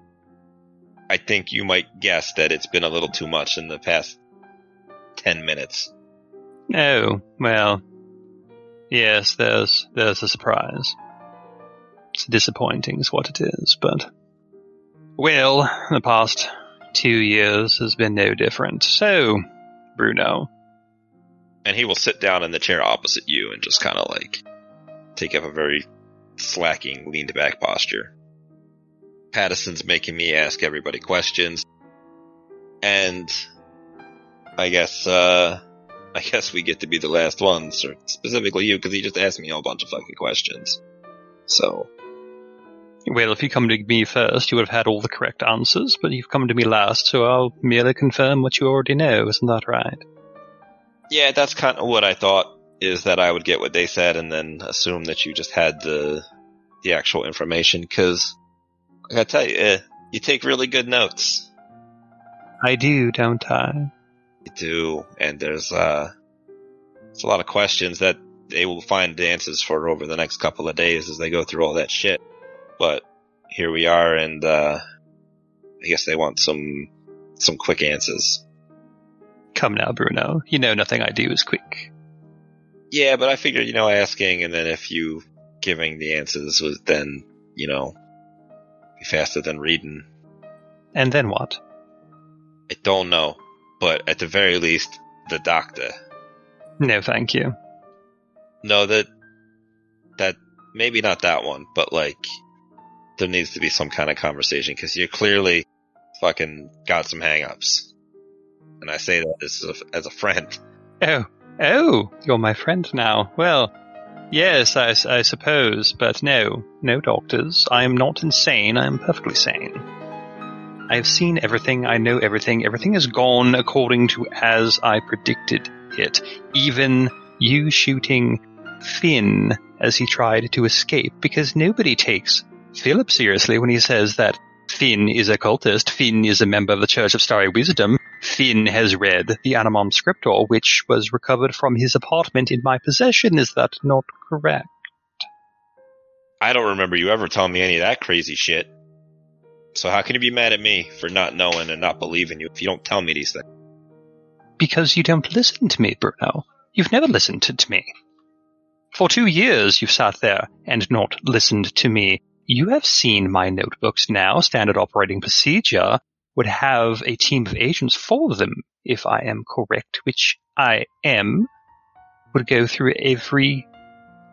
I think you might guess that it's been a little too much in the past ten minutes. Oh, well, yes, there's there's a surprise. It's disappointing, is what it is, but well, the past two years has been no different. So, Bruno, and he will sit down in the chair opposite you and just kind of like take up a very slacking, leaned back posture. Patterson's making me ask everybody questions, and I guess uh I guess we get to be the last ones, or specifically you, because he just asked me a whole bunch of fucking questions. So well, if you come to me first, you would have had all the correct answers, but you've come to me last, so I'll merely confirm what you already know. Isn't that right? Yeah, that's kind of what I thought. Is that I would get what they said and then assume that you just had the the actual information? Because I gotta tell you, eh, you take really good notes. I do, don't I? You do, and there's uh, it's a lot of questions that they will find answers for over the next couple of days as they go through all that shit. But here we are, and uh, I guess they want some some quick answers. Come now, Bruno. You know nothing I do is quick. Yeah, but I figured, you know, asking and then if you giving the answers was then, you know, be faster than reading. And then what? I don't know, but at the very least, the doctor. No, thank you. No, that that maybe not that one, but like there needs to be some kind of conversation because you clearly fucking got some hangups, and I say that as a, as a friend. Oh, oh, you're my friend now. Well, yes, I suppose, but no, no doctors. I am not insane. I am perfectly sane. I have seen everything. I know everything. Everything has gone according to as I predicted it. Even you shooting Finn as he tried to escape, because nobody takes Philip seriously when he says that Finn is a cultist, Finn is a member of the Church of Starry Wisdom, Finn has read the Animam Scriptor, which was recovered from his apartment in my possession. Is that not correct? I don't remember you ever telling me any of that crazy shit. So how can you be mad at me for not knowing and not believing you if you don't tell me these things? Because you don't listen to me, Bruno. You've never listened to, to me. For two years you've sat there and not listened to me. You have seen my notebooks now. Standard operating procedure would have a team of agents for them, if I am correct, which I am, would go through every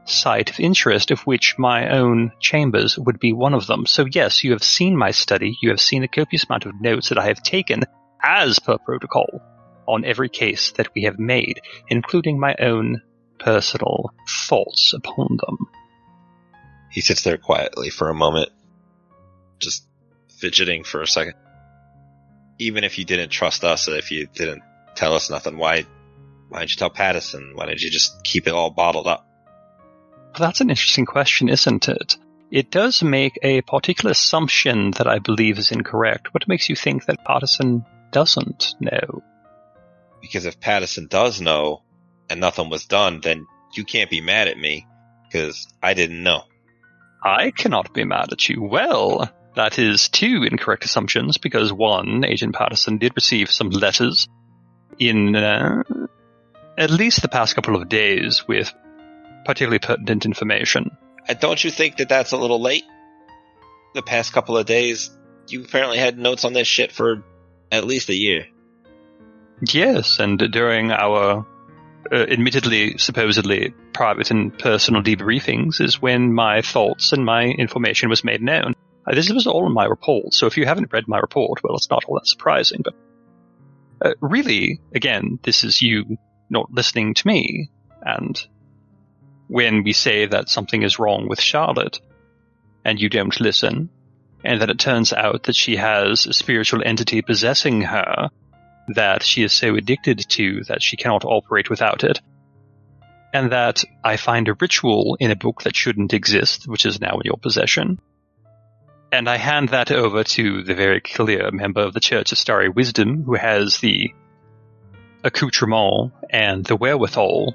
site of interest, of which my own chambers would be one of them. So yes, you have seen my study, you have seen the copious amount of notes that I have taken, as per protocol, on every case that we have made, including my own personal thoughts upon them. He sits there quietly for a moment, just fidgeting for a second. Even if you didn't trust us, if you didn't tell us nothing, why, why did you tell Patterson? Why didn't you just keep it all bottled up? That's an interesting question, isn't it? It does make a particular assumption that I believe is incorrect. What makes you think that Patterson doesn't know? Because if Patterson does know and nothing was done, then you can't be mad at me because I didn't know. I cannot be mad at you. Well, that is two incorrect assumptions because one, Agent Patterson did receive some letters in uh, at least the past couple of days with particularly pertinent information. And don't you think that that's a little late? The past couple of days, you apparently had notes on this shit for at least a year. Yes, and during our uh, admittedly, supposedly private and personal debriefings is when my thoughts and my information was made known. Uh, this was all in my report, so if you haven't read my report, well, it's not all that surprising, but uh, really, again, this is you not listening to me, and when we say that something is wrong with Charlotte, and you don't listen, and that it turns out that she has a spiritual entity possessing her, that she is so addicted to that she cannot operate without it. And that I find a ritual in a book that shouldn't exist, which is now in your possession. And I hand that over to the very clear member of the Church of Starry Wisdom who has the accoutrement and the wherewithal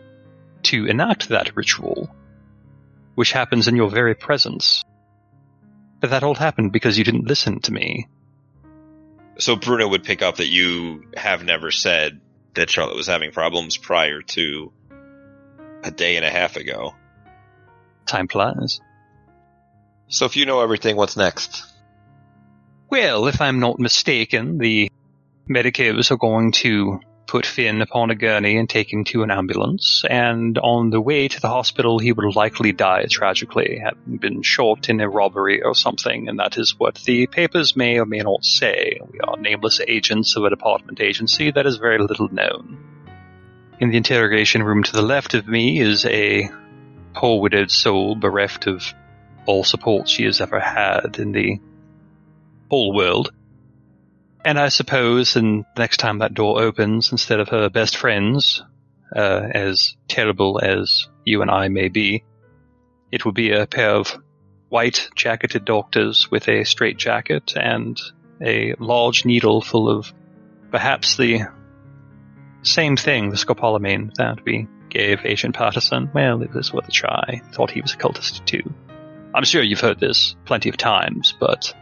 to enact that ritual, which happens in your very presence. But that all happened because you didn't listen to me. So Bruno would pick up that you have never said that Charlotte was having problems prior to a day and a half ago. Time flies. So if you know everything, what's next? Well, if I'm not mistaken, the medicos are going to put Finn upon a gurney and take him to an ambulance, and on the way to the hospital he would likely die tragically, having been shot in a robbery or something, and that is what the papers may or may not say. We are nameless agents of a department agency that is very little known. In the interrogation room to the left of me is a poor widowed soul bereft of all support she has ever had in the whole world. And I suppose, and next time that door opens, instead of her best friends, uh, as terrible as you and I may be, it would be a pair of white jacketed doctors with a straight jacket and a large needle full of perhaps the same thing, the scopolamine that we gave Agent Patterson. Well, it was worth a try. Thought he was a cultist too. I'm sure you've heard this plenty of times, but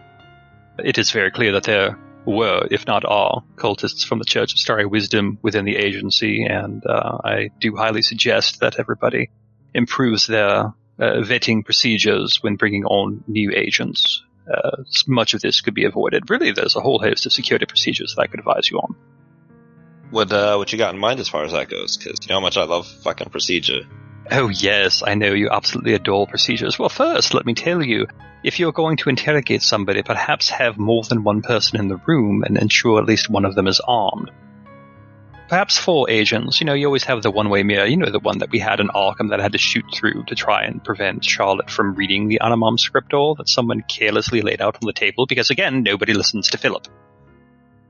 it is very clear that there were, if not are, cultists from the Church of Starry Wisdom within the agency, and uh, I do highly suggest that everybody improves their uh, vetting procedures when bringing on new agents. Uh, much of this could be avoided. Really, there's a whole host of security procedures that I could advise you on. What uh, what you got in mind as far as that goes? Because you know how much I love fucking procedure. Oh yes, I know you absolutely adore procedures. Well, first, let me tell you, if you're going to interrogate somebody, perhaps have more than one person in the room and ensure at least one of them is armed. Perhaps four agents. You know, you always have the one-way mirror. You know, the one that we had in Arkham that I had to shoot through to try and prevent Charlotte from reading the Animam scriptor that someone carelessly laid out on the table because, again, nobody listens to Philip.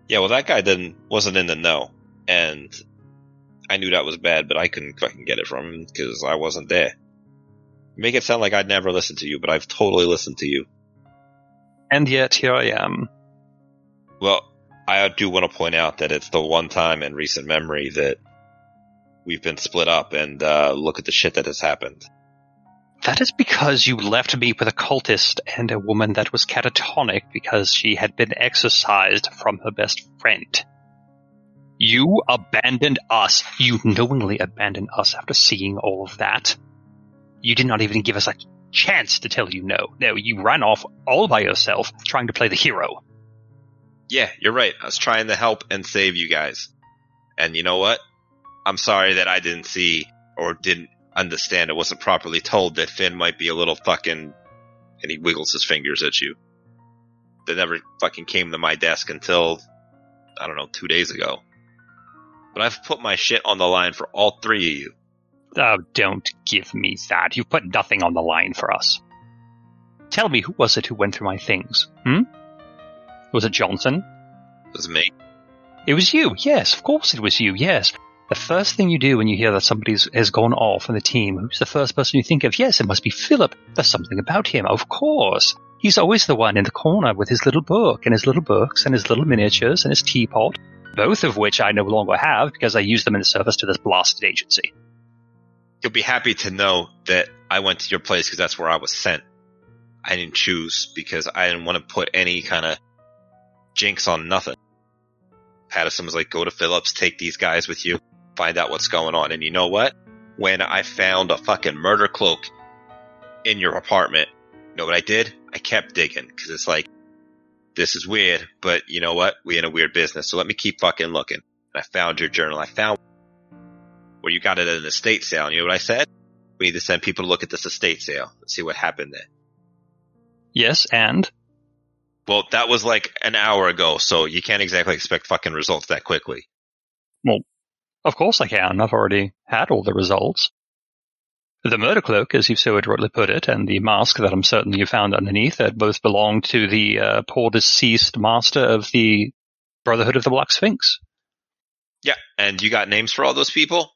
Yeah, well, that guy didn't wasn't in the know, and I knew that was bad, but I couldn't fucking get it from him because I wasn't there. Make it sound like I'd never listened to you, but I've totally listened to you. And yet, here I am. Well, I do want to point out that it's the one time in recent memory that we've been split up, and uh, look at the shit that has happened. That is because you left me with a cultist and a woman that was catatonic because she had been exorcised from her best friend. You abandoned us. You knowingly abandoned us after seeing all of that. You did not even give us a chance to tell you no. No, you ran off all by yourself trying to play the hero. Yeah, you're right. I was trying to help and save you guys. And you know what? I'm sorry that I didn't see or didn't understand. It wasn't properly told that Finn might be a little fucking. And he wiggles his fingers at you. That never fucking came to my desk until, I don't know, two days ago. But I've put my shit on the line for all three of you. Oh, don't give me that. You've put nothing on the line for us. Tell me, who was it who went through my things? Hmm? Was it Johnson? It was me. It was you, yes, of course it was you, yes. The first thing you do when you hear that somebody has gone off in the team, who's the first person you think of? Yes, it must be Philip. There's something about him, of course. He's always the one in the corner with his little book and his little books and his little miniatures and his teapot, both of which I no longer have because I used them in service to this blasted agency. You'll be happy to know that I went to your place because that's where I was sent. I didn't choose because I didn't want to put any kind of jinx on nothing. Patterson was like, go to Philip's, take these guys with you, find out what's going on. And you know what? When I found a fucking murder cloak in your apartment, you know what I did? I kept digging because it's like, this is weird, but you know what? We in a weird business, so let me keep fucking looking. And I found your journal. I found where you got it at an estate sale. And you know what I said? We need to send people to look at this estate sale and see what happened there. Yes, and? Well, that was like an hour ago, so you can't exactly expect fucking results that quickly. Well, of course I can. I've already had all the results. The murder cloak, as you've so adroitly put it, and the mask that I'm certain you found underneath, that both belong to the uh, poor deceased master of the Brotherhood of the Black Sphinx. Yeah, and you got names for all those people?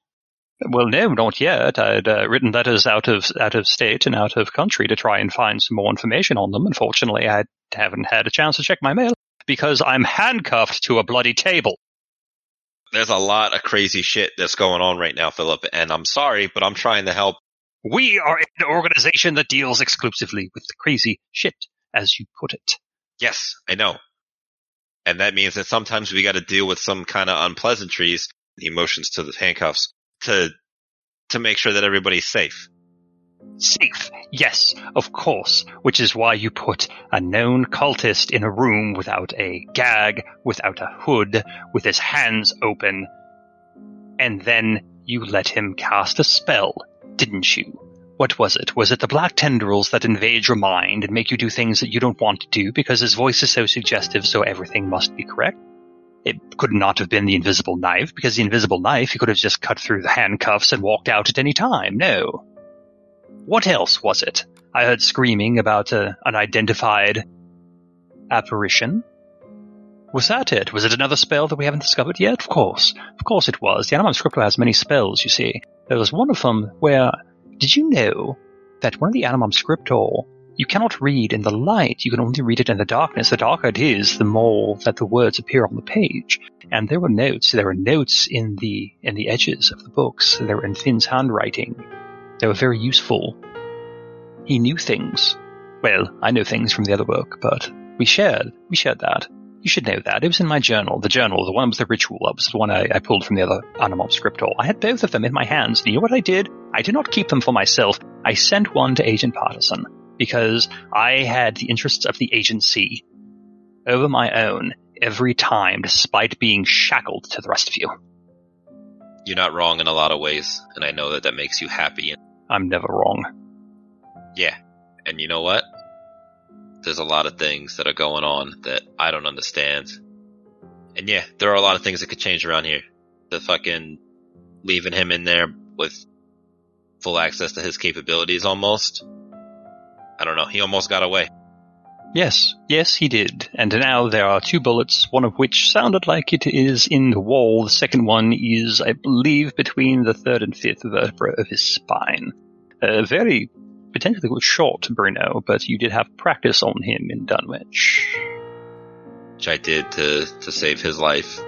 Well, no, not yet. I'd uh, written letters out of out of state and out of country to try and find some more information on them. Unfortunately, I haven't had a chance to check my mail because I'm handcuffed to a bloody table. There's a lot of crazy shit that's going on right now, Philip, and I'm sorry, but I'm trying to help. We are an organization that deals exclusively with the crazy shit, as you put it. Yes, I know. And that means that sometimes we got to deal with some kind of unpleasantries, the emotions to the handcuffs, to to make sure that everybody's safe. Safe, yes, of course, which is why you put a known cultist in a room without a gag, without a hood, with his hands open, and then you let him cast a spell, didn't you? What was it? Was it the black tendrils that invade your mind and make you do things that you don't want to do because his voice is so suggestive, so everything must be correct? It could not have been the invisible knife, because the invisible knife he could have just cut through the handcuffs and walked out at any time. No. What else was it? I heard screaming about an unidentified apparition. Was that it? Was it another spell that we haven't discovered yet? Of course. Of course it was. The Animam Scriptor has many spells, you see. There was one of them where. Did you know that one of the Animam Scriptor you cannot read in the light, you can only read it in the darkness. The darker it is, the more that the words appear on the page. And there were notes, there were notes in the in the edges of the books. They were in Finn's handwriting. They were very useful. He knew things. Well, I know things from the other book, but we shared we shared that. You should know that. It was in my journal. The journal, the one with the ritual, that was the one I, I pulled from the other Animam Scriptor. I had both of them in my hands. And you know what I did? I did not keep them for myself. I sent one to Agent Patterson because I had the interests of the agency over my own every time, despite being shackled to the rest of you. You're not wrong in a lot of ways, and I know that that makes you happy. I'm never wrong. Yeah, and you know what? There's a lot of things that are going on that I don't understand. And yeah, there are a lot of things that could change around here. The fucking leaving him in there with full access to his capabilities almost. I don't know. He almost got away. Yes, yes, he did. And now there are two bullets, one of which sounded like it is in the wall. The second one is, I believe, between the third and fifth vertebra of his spine. A very potentially good shot, Bruno, but you did have practice on him in Dunwich. Which I did to, to save his life.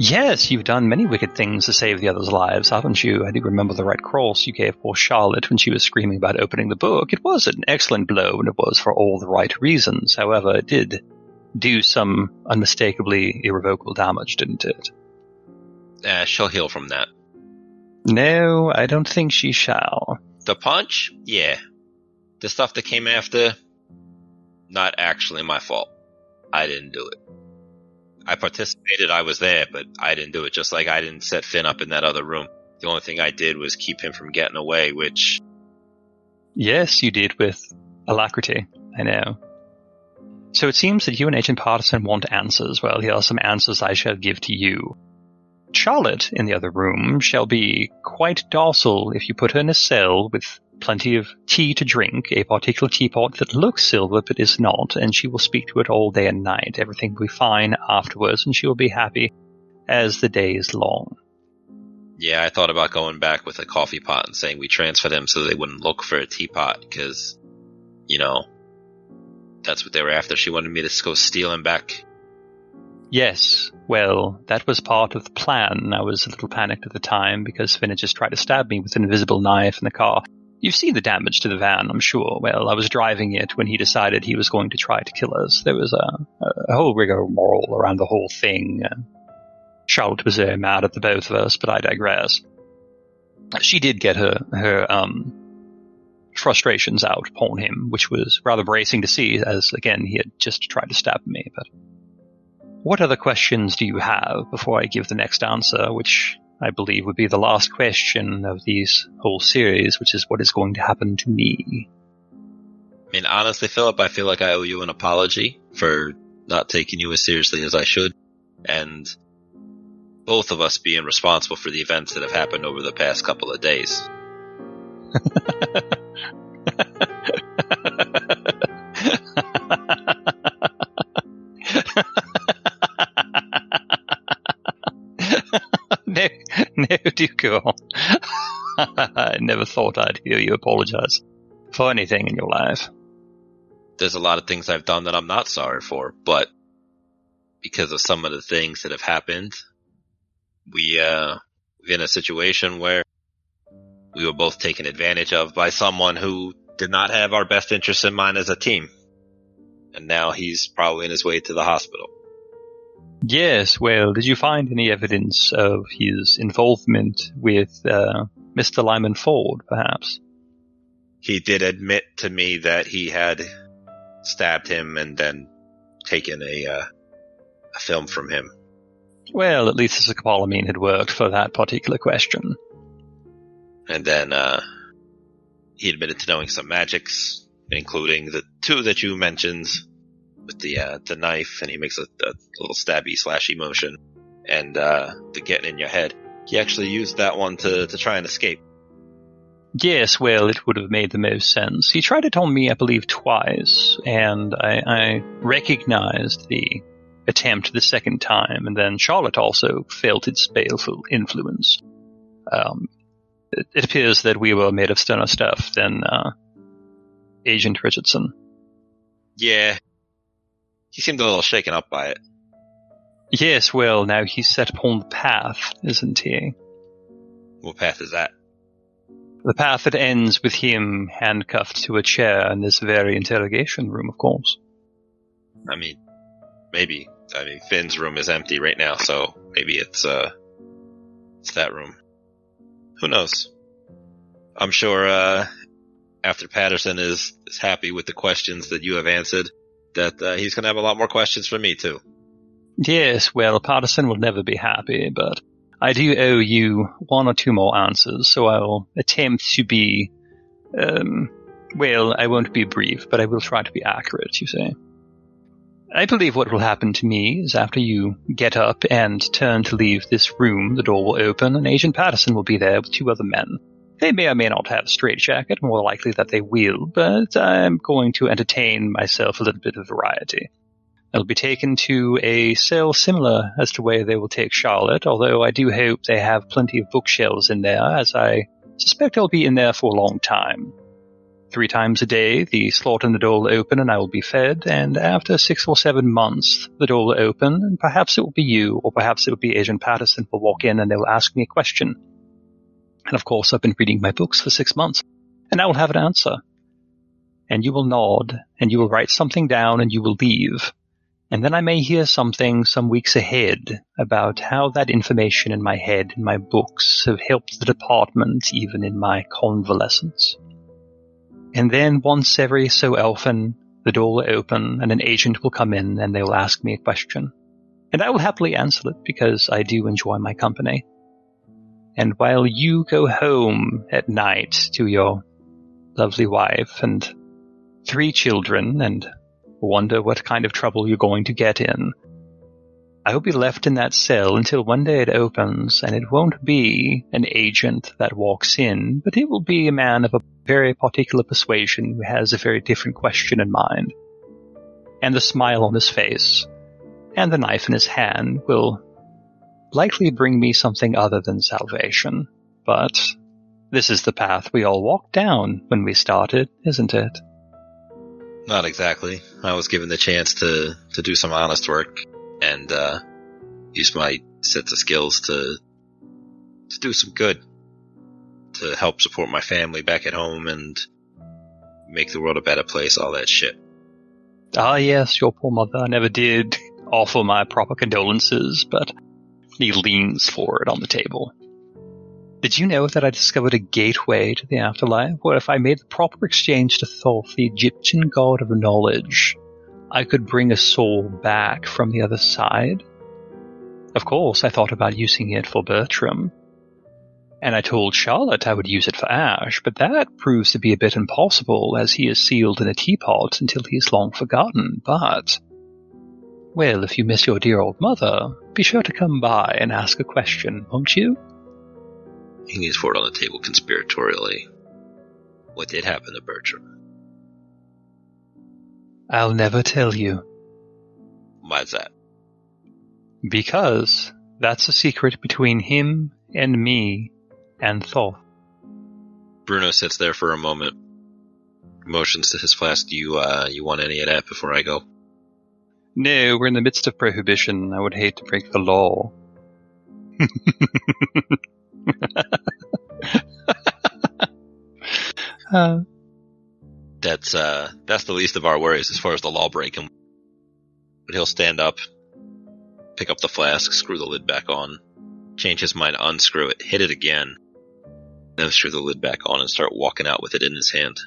Yes, you've done many wicked things to save the others' lives, haven't you? I do remember the right cross you gave poor Charlotte when she was screaming about opening the book. It was an excellent blow, and it was for all the right reasons. However, it did do some unmistakably irrevocable damage, didn't it? Eh, she'll heal from that. No, I don't think she shall. The punch? Yeah. The stuff that came after? Not actually my fault. I didn't do it. I participated, I was there, but I didn't do it. Just like I didn't set Finn up in that other room. The only thing I did was keep him from getting away, which. Yes, you did with alacrity. I know. So it seems that you and Agent Patterson want answers. Well, here are some answers I shall give to you. Charlotte, in the other room, shall be quite docile if you put her in a cell with plenty of tea to drink, a particular teapot that looks silver but is not, and she will speak to it all day and night. Everything will be fine afterwards, and she will be happy as the day is long. Yeah, I thought about going back with a coffee pot and saying we transfer them so they wouldn't look for a teapot because, you know, that's what they were after. She wanted me to go steal him back. Yes, well, that was part of the plan. I was a little panicked at the time because Finn had just tried to stab me with an invisible knife in the car. You've seen the damage to the van, I'm sure. Well, I was driving it when he decided he was going to try to kill us. There was a, a whole rigmarole around the whole thing. Uh, Charlotte was very mad at the both of us, but I digress. She did get her her um, frustrations out upon him, which was rather bracing to see, as again he had just tried to stab me. But what other questions do you have before I give the next answer, which I believe would be the last question of these whole series, which is what is going to happen to me. I mean, honestly, Philip, I feel like I owe you an apology for not taking you as seriously as I should, and both of us being responsible for the events that have happened over the past couple of days. no, do go on. I never thought I'd hear you apologize for anything in your life. There's a lot of things I've done that I'm not sorry for, but because of some of the things that have happened, we, uh, we're in a situation where we were both taken advantage of by someone who did not have our best interests in mind as a team. And now he's probably in his way to the hospital. Yes, well, did you find any evidence of his involvement with uh, Mr. Lyman Ford, perhaps? He did admit to me that he had stabbed him and then taken a, uh, a film from him. Well, at least the scopolamine had worked for that particular question. And then uh, he admitted to knowing some magics, including the two that you mentioned with the uh, the knife, and he makes a, a little stabby slashy motion, and uh, the getting in your head. He actually used that one to, to try and escape. Yes, well, it would have made the most sense. He tried it on me, I believe, twice, and I, I recognized the attempt the second time, and then Charlotte also felt its baleful influence. Um, it, it appears that we were made of sterner stuff than uh, Agent Richardson. Yeah. He seemed a little shaken up by it. Yes, well, now he's set upon the path, isn't he? What path is that? The path that ends with him handcuffed to a chair in this very interrogation room, of course. I mean, maybe. I mean, Finn's room is empty right now, so maybe it's, uh, it's that room. Who knows? I'm sure, uh, after Patterson is, is happy with the questions that you have answered, that, uh, he's gonna have a lot more questions for me too. Yes, well, Patterson will never be happy, but I do owe you one or two more answers, so I'll attempt to be, um, well, I won't be brief, but I will try to be accurate, you say. I believe what will happen to me is after you get up and turn to leave this room, the door will open and Agent Patterson will be there with two other men. They may or may not have a straitjacket, more likely that they will, but I'm going to entertain myself a little bit of variety. I'll be taken to a cell similar as to where they will take Charlotte, although I do hope they have plenty of bookshelves in there, as I suspect I'll be in there for a long time. Three times a day, the slot in the door will open and I will be fed, and after six or seven months, the door will open, and perhaps it will be you, or perhaps it will be Agent Patterson will walk in and they will ask me a question. And of course, I've been reading my books for six months, and I will have an answer. And you will nod, and you will write something down, and you will leave. And then I may hear something some weeks ahead about how that information in my head and my books have helped the department even in my convalescence. And then once every so often, the door will open and an agent will come in and they will ask me a question. And I will happily answer it because I do enjoy my company. And while you go home at night to your lovely wife and three children and wonder what kind of trouble you're going to get in, I will be left in that cell until one day it opens, and it won't be an agent that walks in, but it will be a man of a very particular persuasion who has a very different question in mind. And the smile on his face, and the knife in his hand will likely bring me something other than salvation. But this is the path we all walked down when we started, isn't it? Not exactly. I was given the chance to, to do some honest work and uh, use my sets of skills to to do some good, to help support my family back at home and make the world a better place. All that shit. Ah, yes, your poor mother I never did offer my proper condolences, but he leans forward on the table. Did you know that I discovered a gateway to the afterlife where if I made the proper exchange to Thoth, the Egyptian god of knowledge, I could bring a soul back from the other side? Of course, I thought about using it for Bertram. And I told Charlotte I would use it for Ash, but that proves to be a bit impossible as he is sealed in a teapot until he is long forgotten. But, well, if you miss your dear old mother, be sure to come by and ask a question, won't you? He leans forward on the table conspiratorially. What did happen to Bertram? I'll never tell you. Why's that? Because that's a secret between him and me and Thoth. Bruno sits there for a moment, motions to his flask. Do you, uh, you want any of that before I go? No, we're in the midst of prohibition. I would hate to break the law. uh, That's, uh, that's the least of our worries as far as the law breaking. But he'll stand up, pick up the flask, screw the lid back on, change his mind, unscrew it, hit it again, then screw the lid back on and start walking out with it in his hand.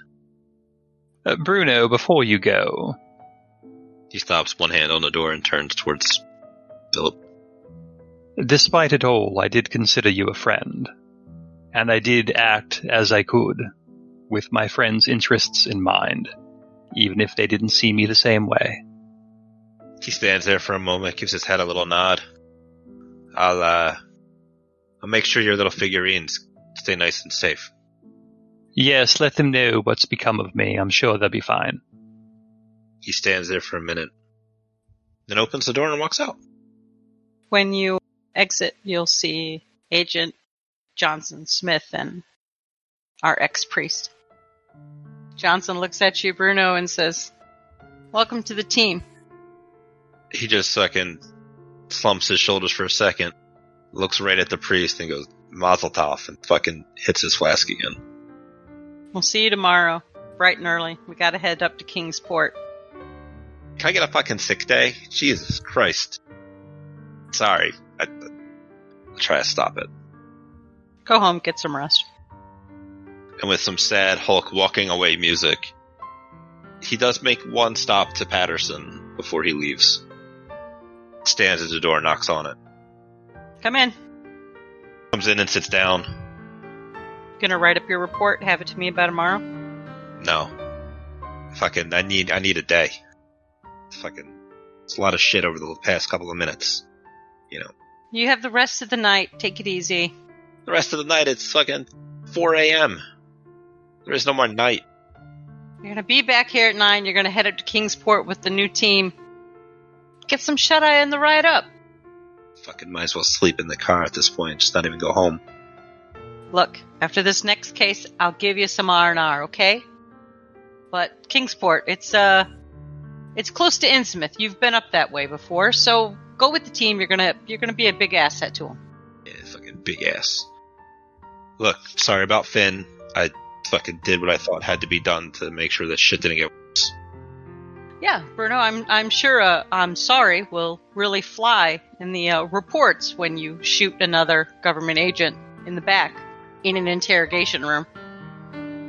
uh, Bruno, before you go, He stops one hand on the door and turns towards Philip. despite it all, I did consider you a friend. And I did act as I could, with my friend's interests in mind, even if they didn't see me the same way. He stands there for a moment, gives his head a little nod. I'll, uh, I'll make sure your little figurines stay nice and safe. Yes, let them know what's become of me. I'm sure they'll be fine. He stands there for a minute. then opens the door and walks out. When you exit, you'll see Agent Johnson Smith and our ex priest. Johnson looks at you, Bruno, and says, Welcome to the team. He just fucking slumps his shoulders for a second, looks right at the priest and goes, Mazel tov, and fucking hits his flask again. We'll see you tomorrow, bright and early. We gotta head up to Kingsport. Can I get a fucking sick day? Jesus Christ. Sorry. I, I'll try to stop it. Go home, get some rest. And with some sad Hulk walking away music, he does make one stop to Patterson before he leaves. Stands at the door, knocks on it. Come in. Comes in and sits down. Gonna write up your report, have it to me by tomorrow? No. Fucking, I need, I need a day. Fucking, it's a lot of shit over the past couple of minutes. You know. You have the rest of the night. Take it easy. The rest of the night, it's fucking 4 a.m. There is no more night. You're gonna be back here at nine. You're gonna head up to Kingsport with the new team. Get some shut eye in the ride up. Fucking might as well sleep in the car at this point. Just not even go home. Look, after this next case, I'll give you some R and R, okay? But Kingsport, it's uh, it's close to Innsmouth. You've been up that way before, so go with the team. You're gonna you're gonna be a big asset to them. Yeah, fucking big ass. Look, sorry about Finn. I fucking did what I thought had to be done to make sure that shit didn't get worse. Yeah, Bruno, I'm I'm sure uh, I'm sorry will really fly in the uh, reports when you shoot another government agent in the back in an interrogation room.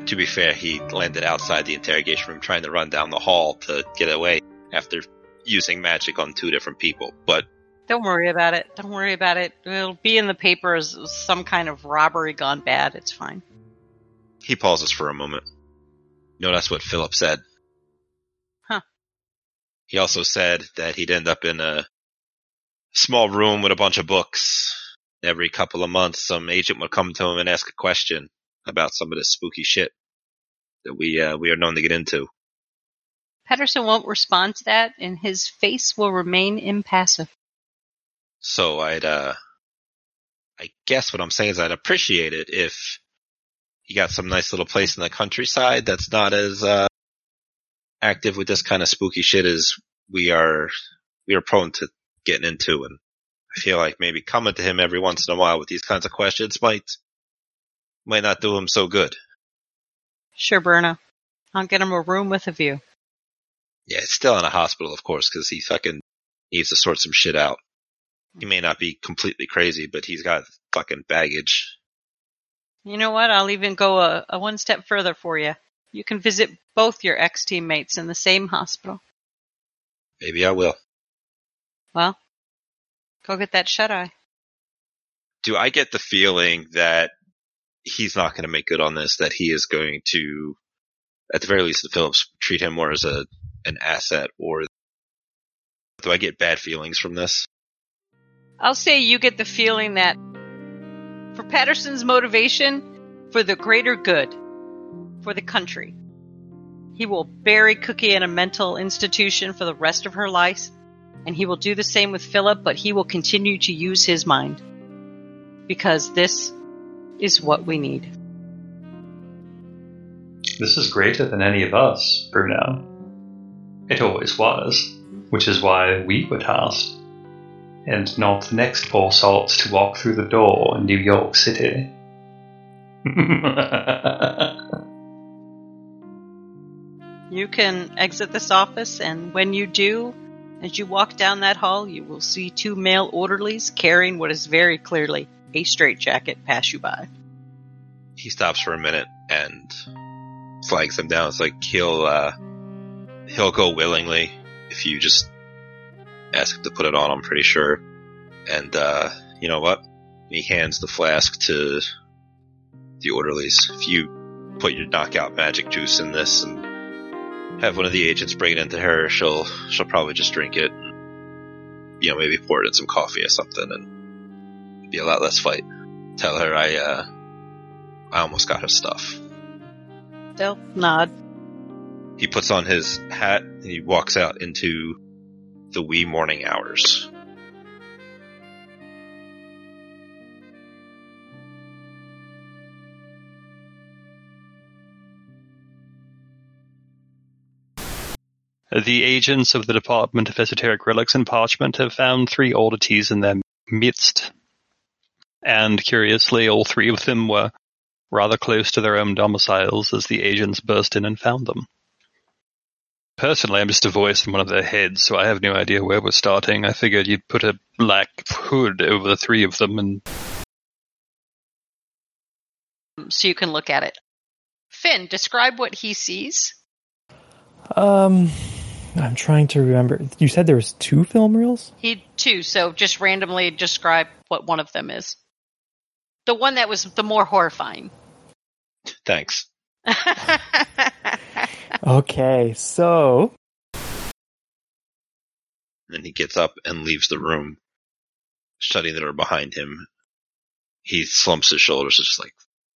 To be fair, he landed outside the interrogation room trying to run down the hall to get away after using magic on two different people. But Don't worry about it. Don't worry about it. It'll be in the paper as some kind of robbery gone bad. It's fine. he pauses for a moment. Know, that's what Philip said. Huh. He also said that he'd end up in a small room with a bunch of books. Every couple of months, some agent would come to him and ask a question about some of this spooky shit that we uh, we are known to get into. Patterson won't respond to that, and his face will remain impassive. So I'd, uh, I guess what I'm saying is I'd appreciate it if you got some nice little place in the countryside that's not as, uh, active with this kind of spooky shit as we are, we are prone to getting into. And I feel like maybe coming to him every once in a while with these kinds of questions might, might not do him so good. Sure, Bruno. I'll get him a room with a view. Yeah, it's still in a hospital, of course, because he fucking needs to sort some shit out. He may not be completely crazy, but he's got fucking baggage. You know what? I'll even go a, a one step further for you. You can visit both your ex teammates in the same hospital. Maybe I will. Well, go get that shut eye. do I get the feeling that he's not going to make good on this? That he is going to, at the very least, the Phillips treat him more as a an asset, or do I get bad feelings from this? I'll say you get the feeling that for Patterson's motivation, for the greater good, for the country, he will bury Cookie in a mental institution for the rest of her life, and he will do the same with Philip, but he will continue to use his mind. Because this is what we need. This is greater than any of us, Bruno. It always was, which is why we were tasked, and not the next poor salts to walk through the door in New York City. You can exit this office, and when you do, as you walk down that hall, you will see two male orderlies carrying what is very clearly a straitjacket pass you by. He stops for a minute and flags him down. It's like he'll uh, he'll go willingly if you just ask him to put it on. I'm pretty sure. And uh, you know what? He hands the flask to the orderlies. If you put your knockout magic juice in this and have one of the agents bring it into her, she'll she'll probably just drink it. And, you know, maybe pour it in some coffee or something, and be a lot less fight. Tell her I uh, I almost got her stuff. They'll nod. He puts on his hat and he walks out into the wee morning hours. The agents of the Department of Esoteric Relics and Parchment have found three oddities in their midst. And curiously, all three of them were rather close to their own domiciles as the agents burst in and found them. Personally, I'm just a voice in one of their heads, so I have no idea where we're starting. I figured you'd put a black hood over the three of them and So you can look at it. Finn, describe what he sees. Um, I'm trying to remember. You said there was two film reels. He two, so just randomly describe what one of them is. The one that was the more horrifying. Thanks. Okay, so Then he gets up and leaves the room, shutting the door behind him. He slumps his shoulders, just like,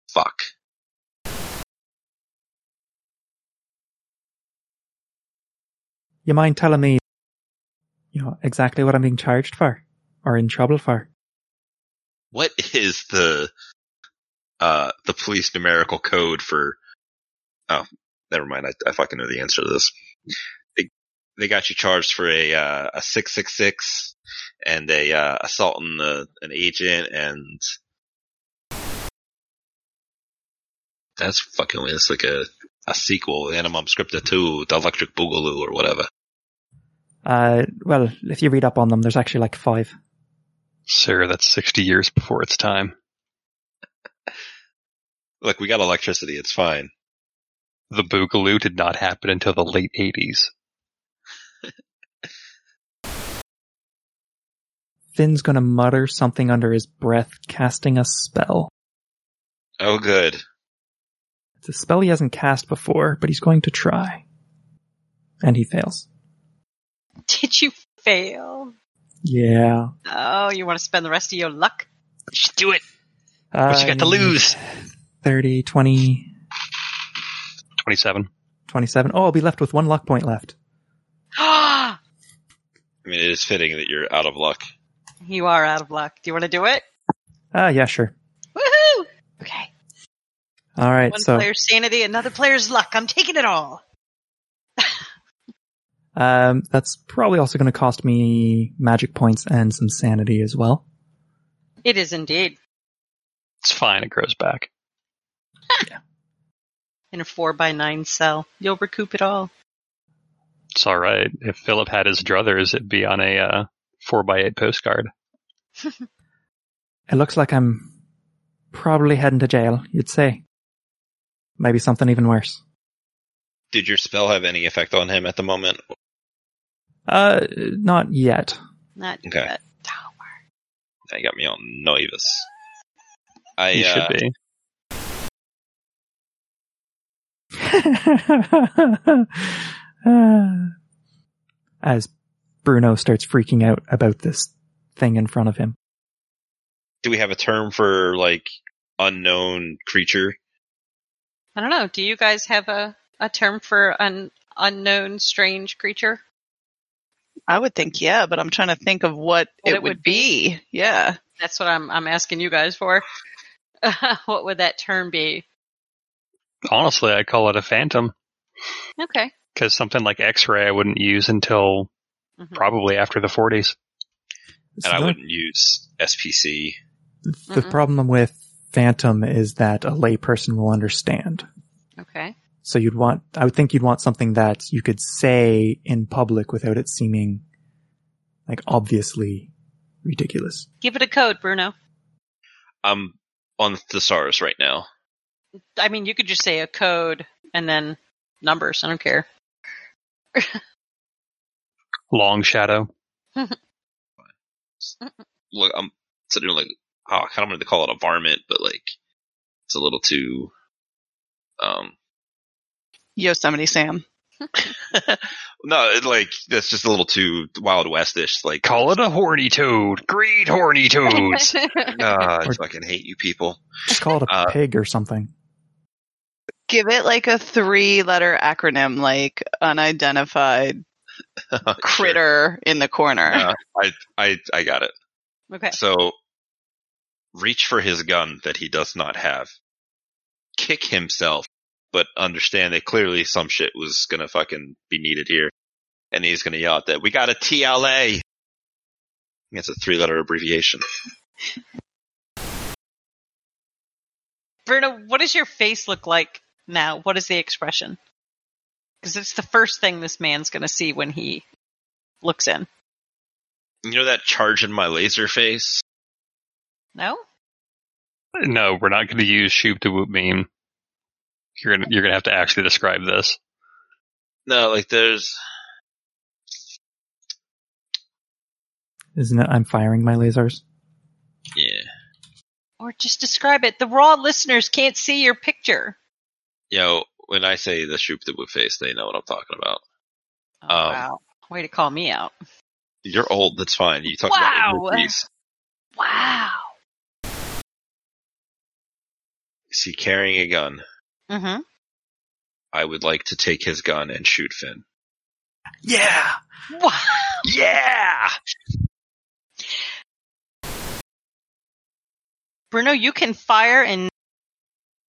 fuck. you mind telling me, you know, exactly what I'm being charged for or in trouble for? What is the, uh, the police numerical code for, oh, never mind. I, I fucking know the answer to this. They, they got you charged for a, uh, a 666 and a, uh, assaulting a, an agent and that's fucking, it's like a, a sequel, Animum Scripta 2, The Electric Boogaloo or whatever. Uh, well, if you read up on them, there's actually like five. Sir, that's 60 years before its time. Look, we got electricity. It's fine. The Boogaloo did not happen until the late 80s. Finn's gonna mutter something under his breath, casting a spell. Oh, good. It's a spell he hasn't cast before, but he's going to try. And he fails. Did you fail? Yeah. Oh, you want to spend the rest of your luck? Just do it. What you got to Uh, lose? 30, 20, 27. 27. Oh, I'll be left with one luck point left. Ah, I mean, it is fitting that you're out of luck. you are out of luck. Do you want to do it? Ah, yeah, sure. Woohoo! Okay. All right, One so player's sanity, another player's luck. I'm taking it all. Um, that's probably also going to cost me magic points and some sanity as well. It is indeed. It's fine. It grows back. yeah. In a four by nine cell, you'll recoup it all. It's all right. If Philip had his druthers, it'd be on a uh, four by eight postcard. It looks like I'm probably heading to jail, you'd say. Maybe something even worse. Did your spell have any effect on him at the moment? Uh, not yet. Not Okay. yet. That got me all nervous. I You uh, should be. As Bruno starts freaking out about this thing in front of him. do we have a term for like unknown creature? I don't know. Do you guys have a, a term for an unknown strange creature? I would think yeah, but I'm trying to think of what, What it, it would would be. be. Yeah. That's what I'm I'm asking you guys for. what would that term be? Honestly, I call it a phantom Okay. because something like X-ray I wouldn't use until Mhm. probably after the 40s. So And I the- wouldn't use SPC. The Mm-mm. problem with Phantom is that a layperson will understand. Okay. So you'd want, I would think you'd want something that you could say in public without it seeming like obviously ridiculous. Give it a code, Bruno. I'm on thesaurus right now. I mean, you could just say a code and then numbers. I don't care. Long shadow. Look, I'm sitting like, oh, I kind of wanted to call it a varmint, but like, it's a little too, um, Yosemite Sam. no, like that's just a little too Wild Westish. Like, Call it a horny toad. Great horny toads. Ah, I Or- fucking hate you people. Just call it a Uh, pig or something. Give it like a three letter acronym, like unidentified critter in the corner. Yeah, I, I, I got it. Okay. So, reach for his gun that he does not have. Kick himself, but understand that clearly some shit was gonna fucking be needed here. And he's gonna yell at that, we got a TLA! It's a three letter abbreviation. Bruno, what does your face look like now? What is the expression? Because it's the first thing this man's going to see when he looks in. You know that charge in my laser face? No? No, we're not going to use shoop da whoop meme. You're gonna you're gonna have to actually describe this. No, like there's, Isn't it? I'm firing my lasers. yeah. Or just describe it. The raw listeners can't see your picture. You know, when I say the shoop da whoop face, they know what I'm talking about. Oh, Um, wow. Way to call me out. You're old, that's fine. You talk Wow. about your piece. Wow. Is he carrying a gun? Mm-hmm. I would like to take his gun and shoot Finn. Yeah. Wow. Yeah! Bruno, you can fire and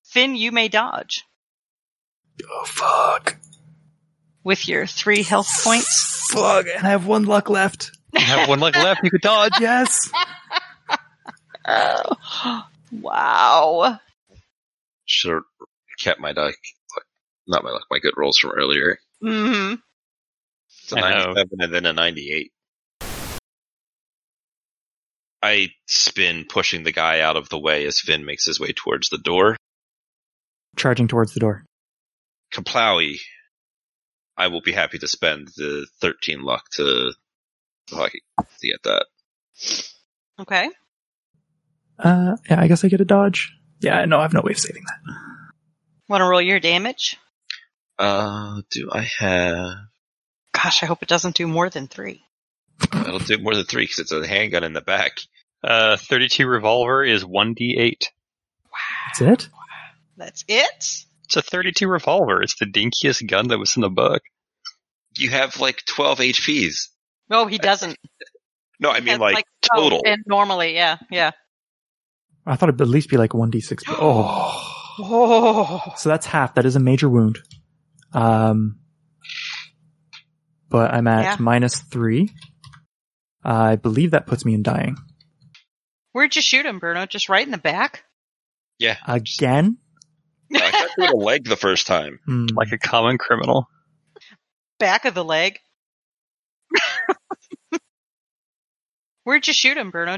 Finn, you may dodge Oh fuck. with your three health points. Fuck. And I have one luck left. You have one leg left. You could dodge. Yes. Oh. wow. Should have kept my luck. Not my luck, my good rolls from earlier. Mm-hmm. It's a I know. 97 and then a 98. I spin, pushing the guy out of the way as Finn makes his way towards the door. Charging towards the door. Kaplowy, I will be happy to spend the 13 luck to, to get that. Okay. Uh, yeah, I guess I get a dodge. Yeah, no, I have no way of saving that. Want to roll your damage? Uh, do I have? Gosh, I hope it doesn't do more than three. It'll do more than three because it's a handgun in the back. Uh, 32 revolver is 1d8. Wow, That's it? That's it? It's a 32 revolver. It's the dinkiest gun that was in the book. You have like 12 HPs. No, he doesn't. No, I mean has, like, total. Oh, and normally, yeah, yeah. I thought it'd at least be like 1d6. Oh. Oh. So that's half. That is a major wound. Um, but I'm at Yeah. minus three. I believe that puts me in dying. Where'd you shoot him, Bruno? Just right in the back? yeah. Again? I got through the leg the first time. Hmm. Like a common criminal. back of the leg. Where'd you shoot him, Bruno?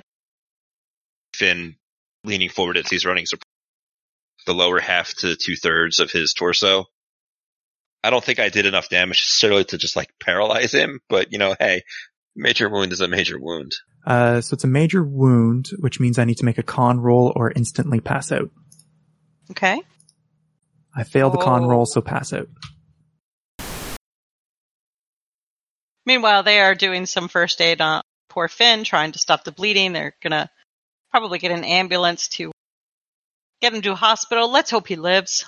Finn leaning forward as he's running so the lower half to two thirds of his torso. I don't think I did enough damage necessarily to just like paralyze him, but you know, hey, major wound is a major wound. Uh, so it's a major wound, which means I need to make a con roll or instantly pass out. Okay. I fail the con Oh. roll, so pass out. Meanwhile, they are doing some first aid on poor Finn, trying to stop the bleeding. They're gonna probably get an ambulance to get him to a hospital. Let's hope he lives.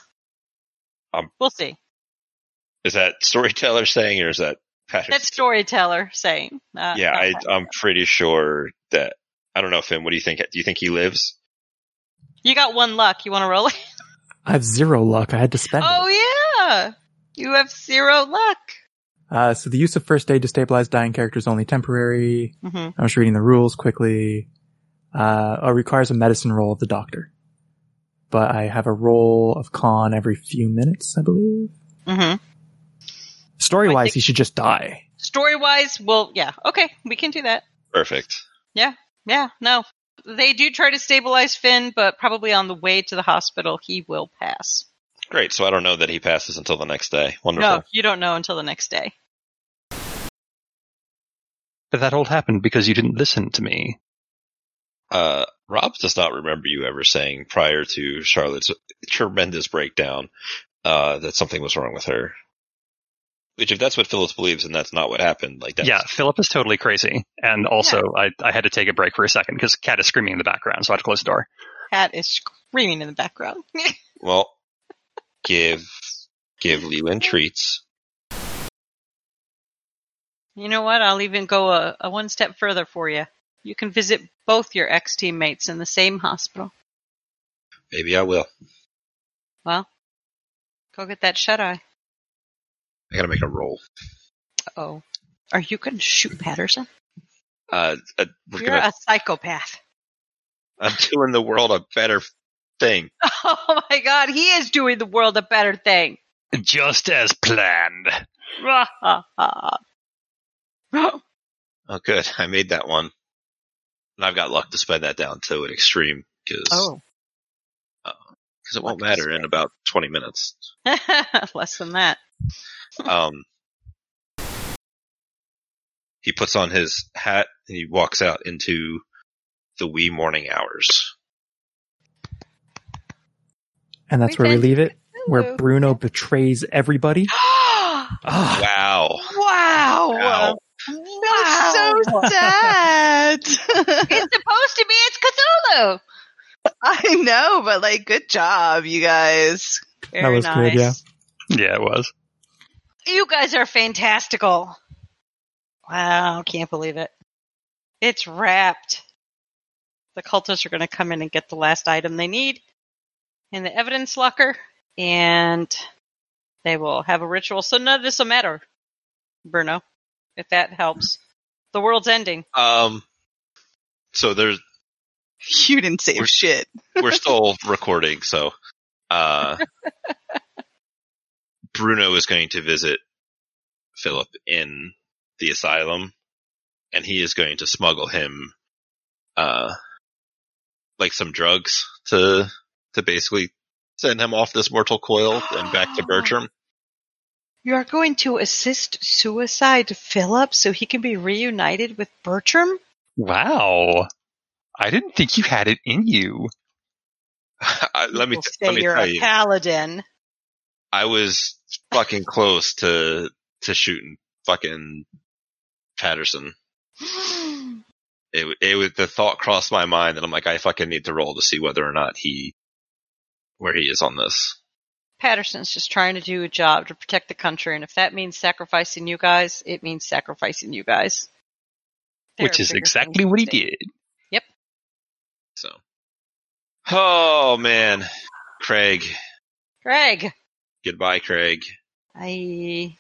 Um, we'll see. Is that storyteller saying or is that Patrick? That's storyteller saying. Uh, yeah, I, I'm pretty sure that, I don't know, Finn, what do you think? Do you think he lives? you got one luck. You want to roll it? I have zero luck. I had to spend Oh it. yeah, you have zero luck. Uh, so the use of first aid to stabilize dying characters is only temporary. hmm I was reading the rules quickly. Uh, it requires a medicine roll of the doctor. But I have a roll of con every few minutes, I believe. hmm Story wise, he should just die. Story wise, well, yeah, okay, we can do that. Perfect. Yeah, yeah, no. They do try to stabilize Finn, but probably on the way to the hospital, he will pass. Great. So I don't know that he passes until the next day. Wonderful. No, you don't know until the next day. But that all happened because you didn't listen to me. Uh, Rob does not remember you ever saying prior to Charlotte's tremendous breakdown, uh, that something was wrong with her. Which if that's what Phyllis believes and that's not what happened, like that's, Yeah, Philip is totally crazy. And also, I, I had to take a break for a second because Cat is screaming in the background, so I had to close the door. Cat is screaming in the background. well, give, give Leland treats. You know what? I'll even go a, a one step further for you. You can visit both your ex teammates in the same hospital. Maybe I will. Well, go get that shut eye. I gotta make a roll. Oh. Are you going to shoot Patterson? Uh, uh we're You're gonna. a psychopath. I'm doing the world a better thing. Oh my god, he is doing the world a better thing. Just as planned. Oh, good. I made that one, and I've got luck to spend that down to an extreme because Oh. it won't luck matter in about 20 minutes. less than that. Um, he puts on his hat and he walks out into the wee morning hours. And that's We where we leave it, where Hello. Bruno betrays everybody. Ah, Wow. wow. Wow. That's so sad. it's supposed to be it's Cthulhu. I know, but like, good job, you guys. Very was nice. good, yeah. Yeah, it was. You guys are fantastical. Wow, can't believe it. It's wrapped. The cultists are going to come in and get the last item they need in the evidence locker, and they will have a ritual. So none of this will matter, Bruno, if that helps. The world's ending. Um, so there's, You didn't save We're- shit. we're still recording, so, uh, Bruno is going to visit Philip in the asylum, and he is going to smuggle him, uh, like some drugs to, to basically send him off this mortal coil and back to Bertram. You're going to assist suicide Philip so he can be reunited with Bertram? Wow. I didn't think you had it in you. I- let me, People t- say let me you're tell a you, paladin. I was fucking close to, to shooting fucking Patterson. It, it was, the thought crossed my mind that I'm like, I fucking need to roll to see whether or not he, where he is on this. Patterson's just trying to do a job to protect the country, and if that means sacrificing you guys, it means sacrificing you guys. There which is exactly what he did. So, oh man, Craig, Craig. goodbye, Craig. I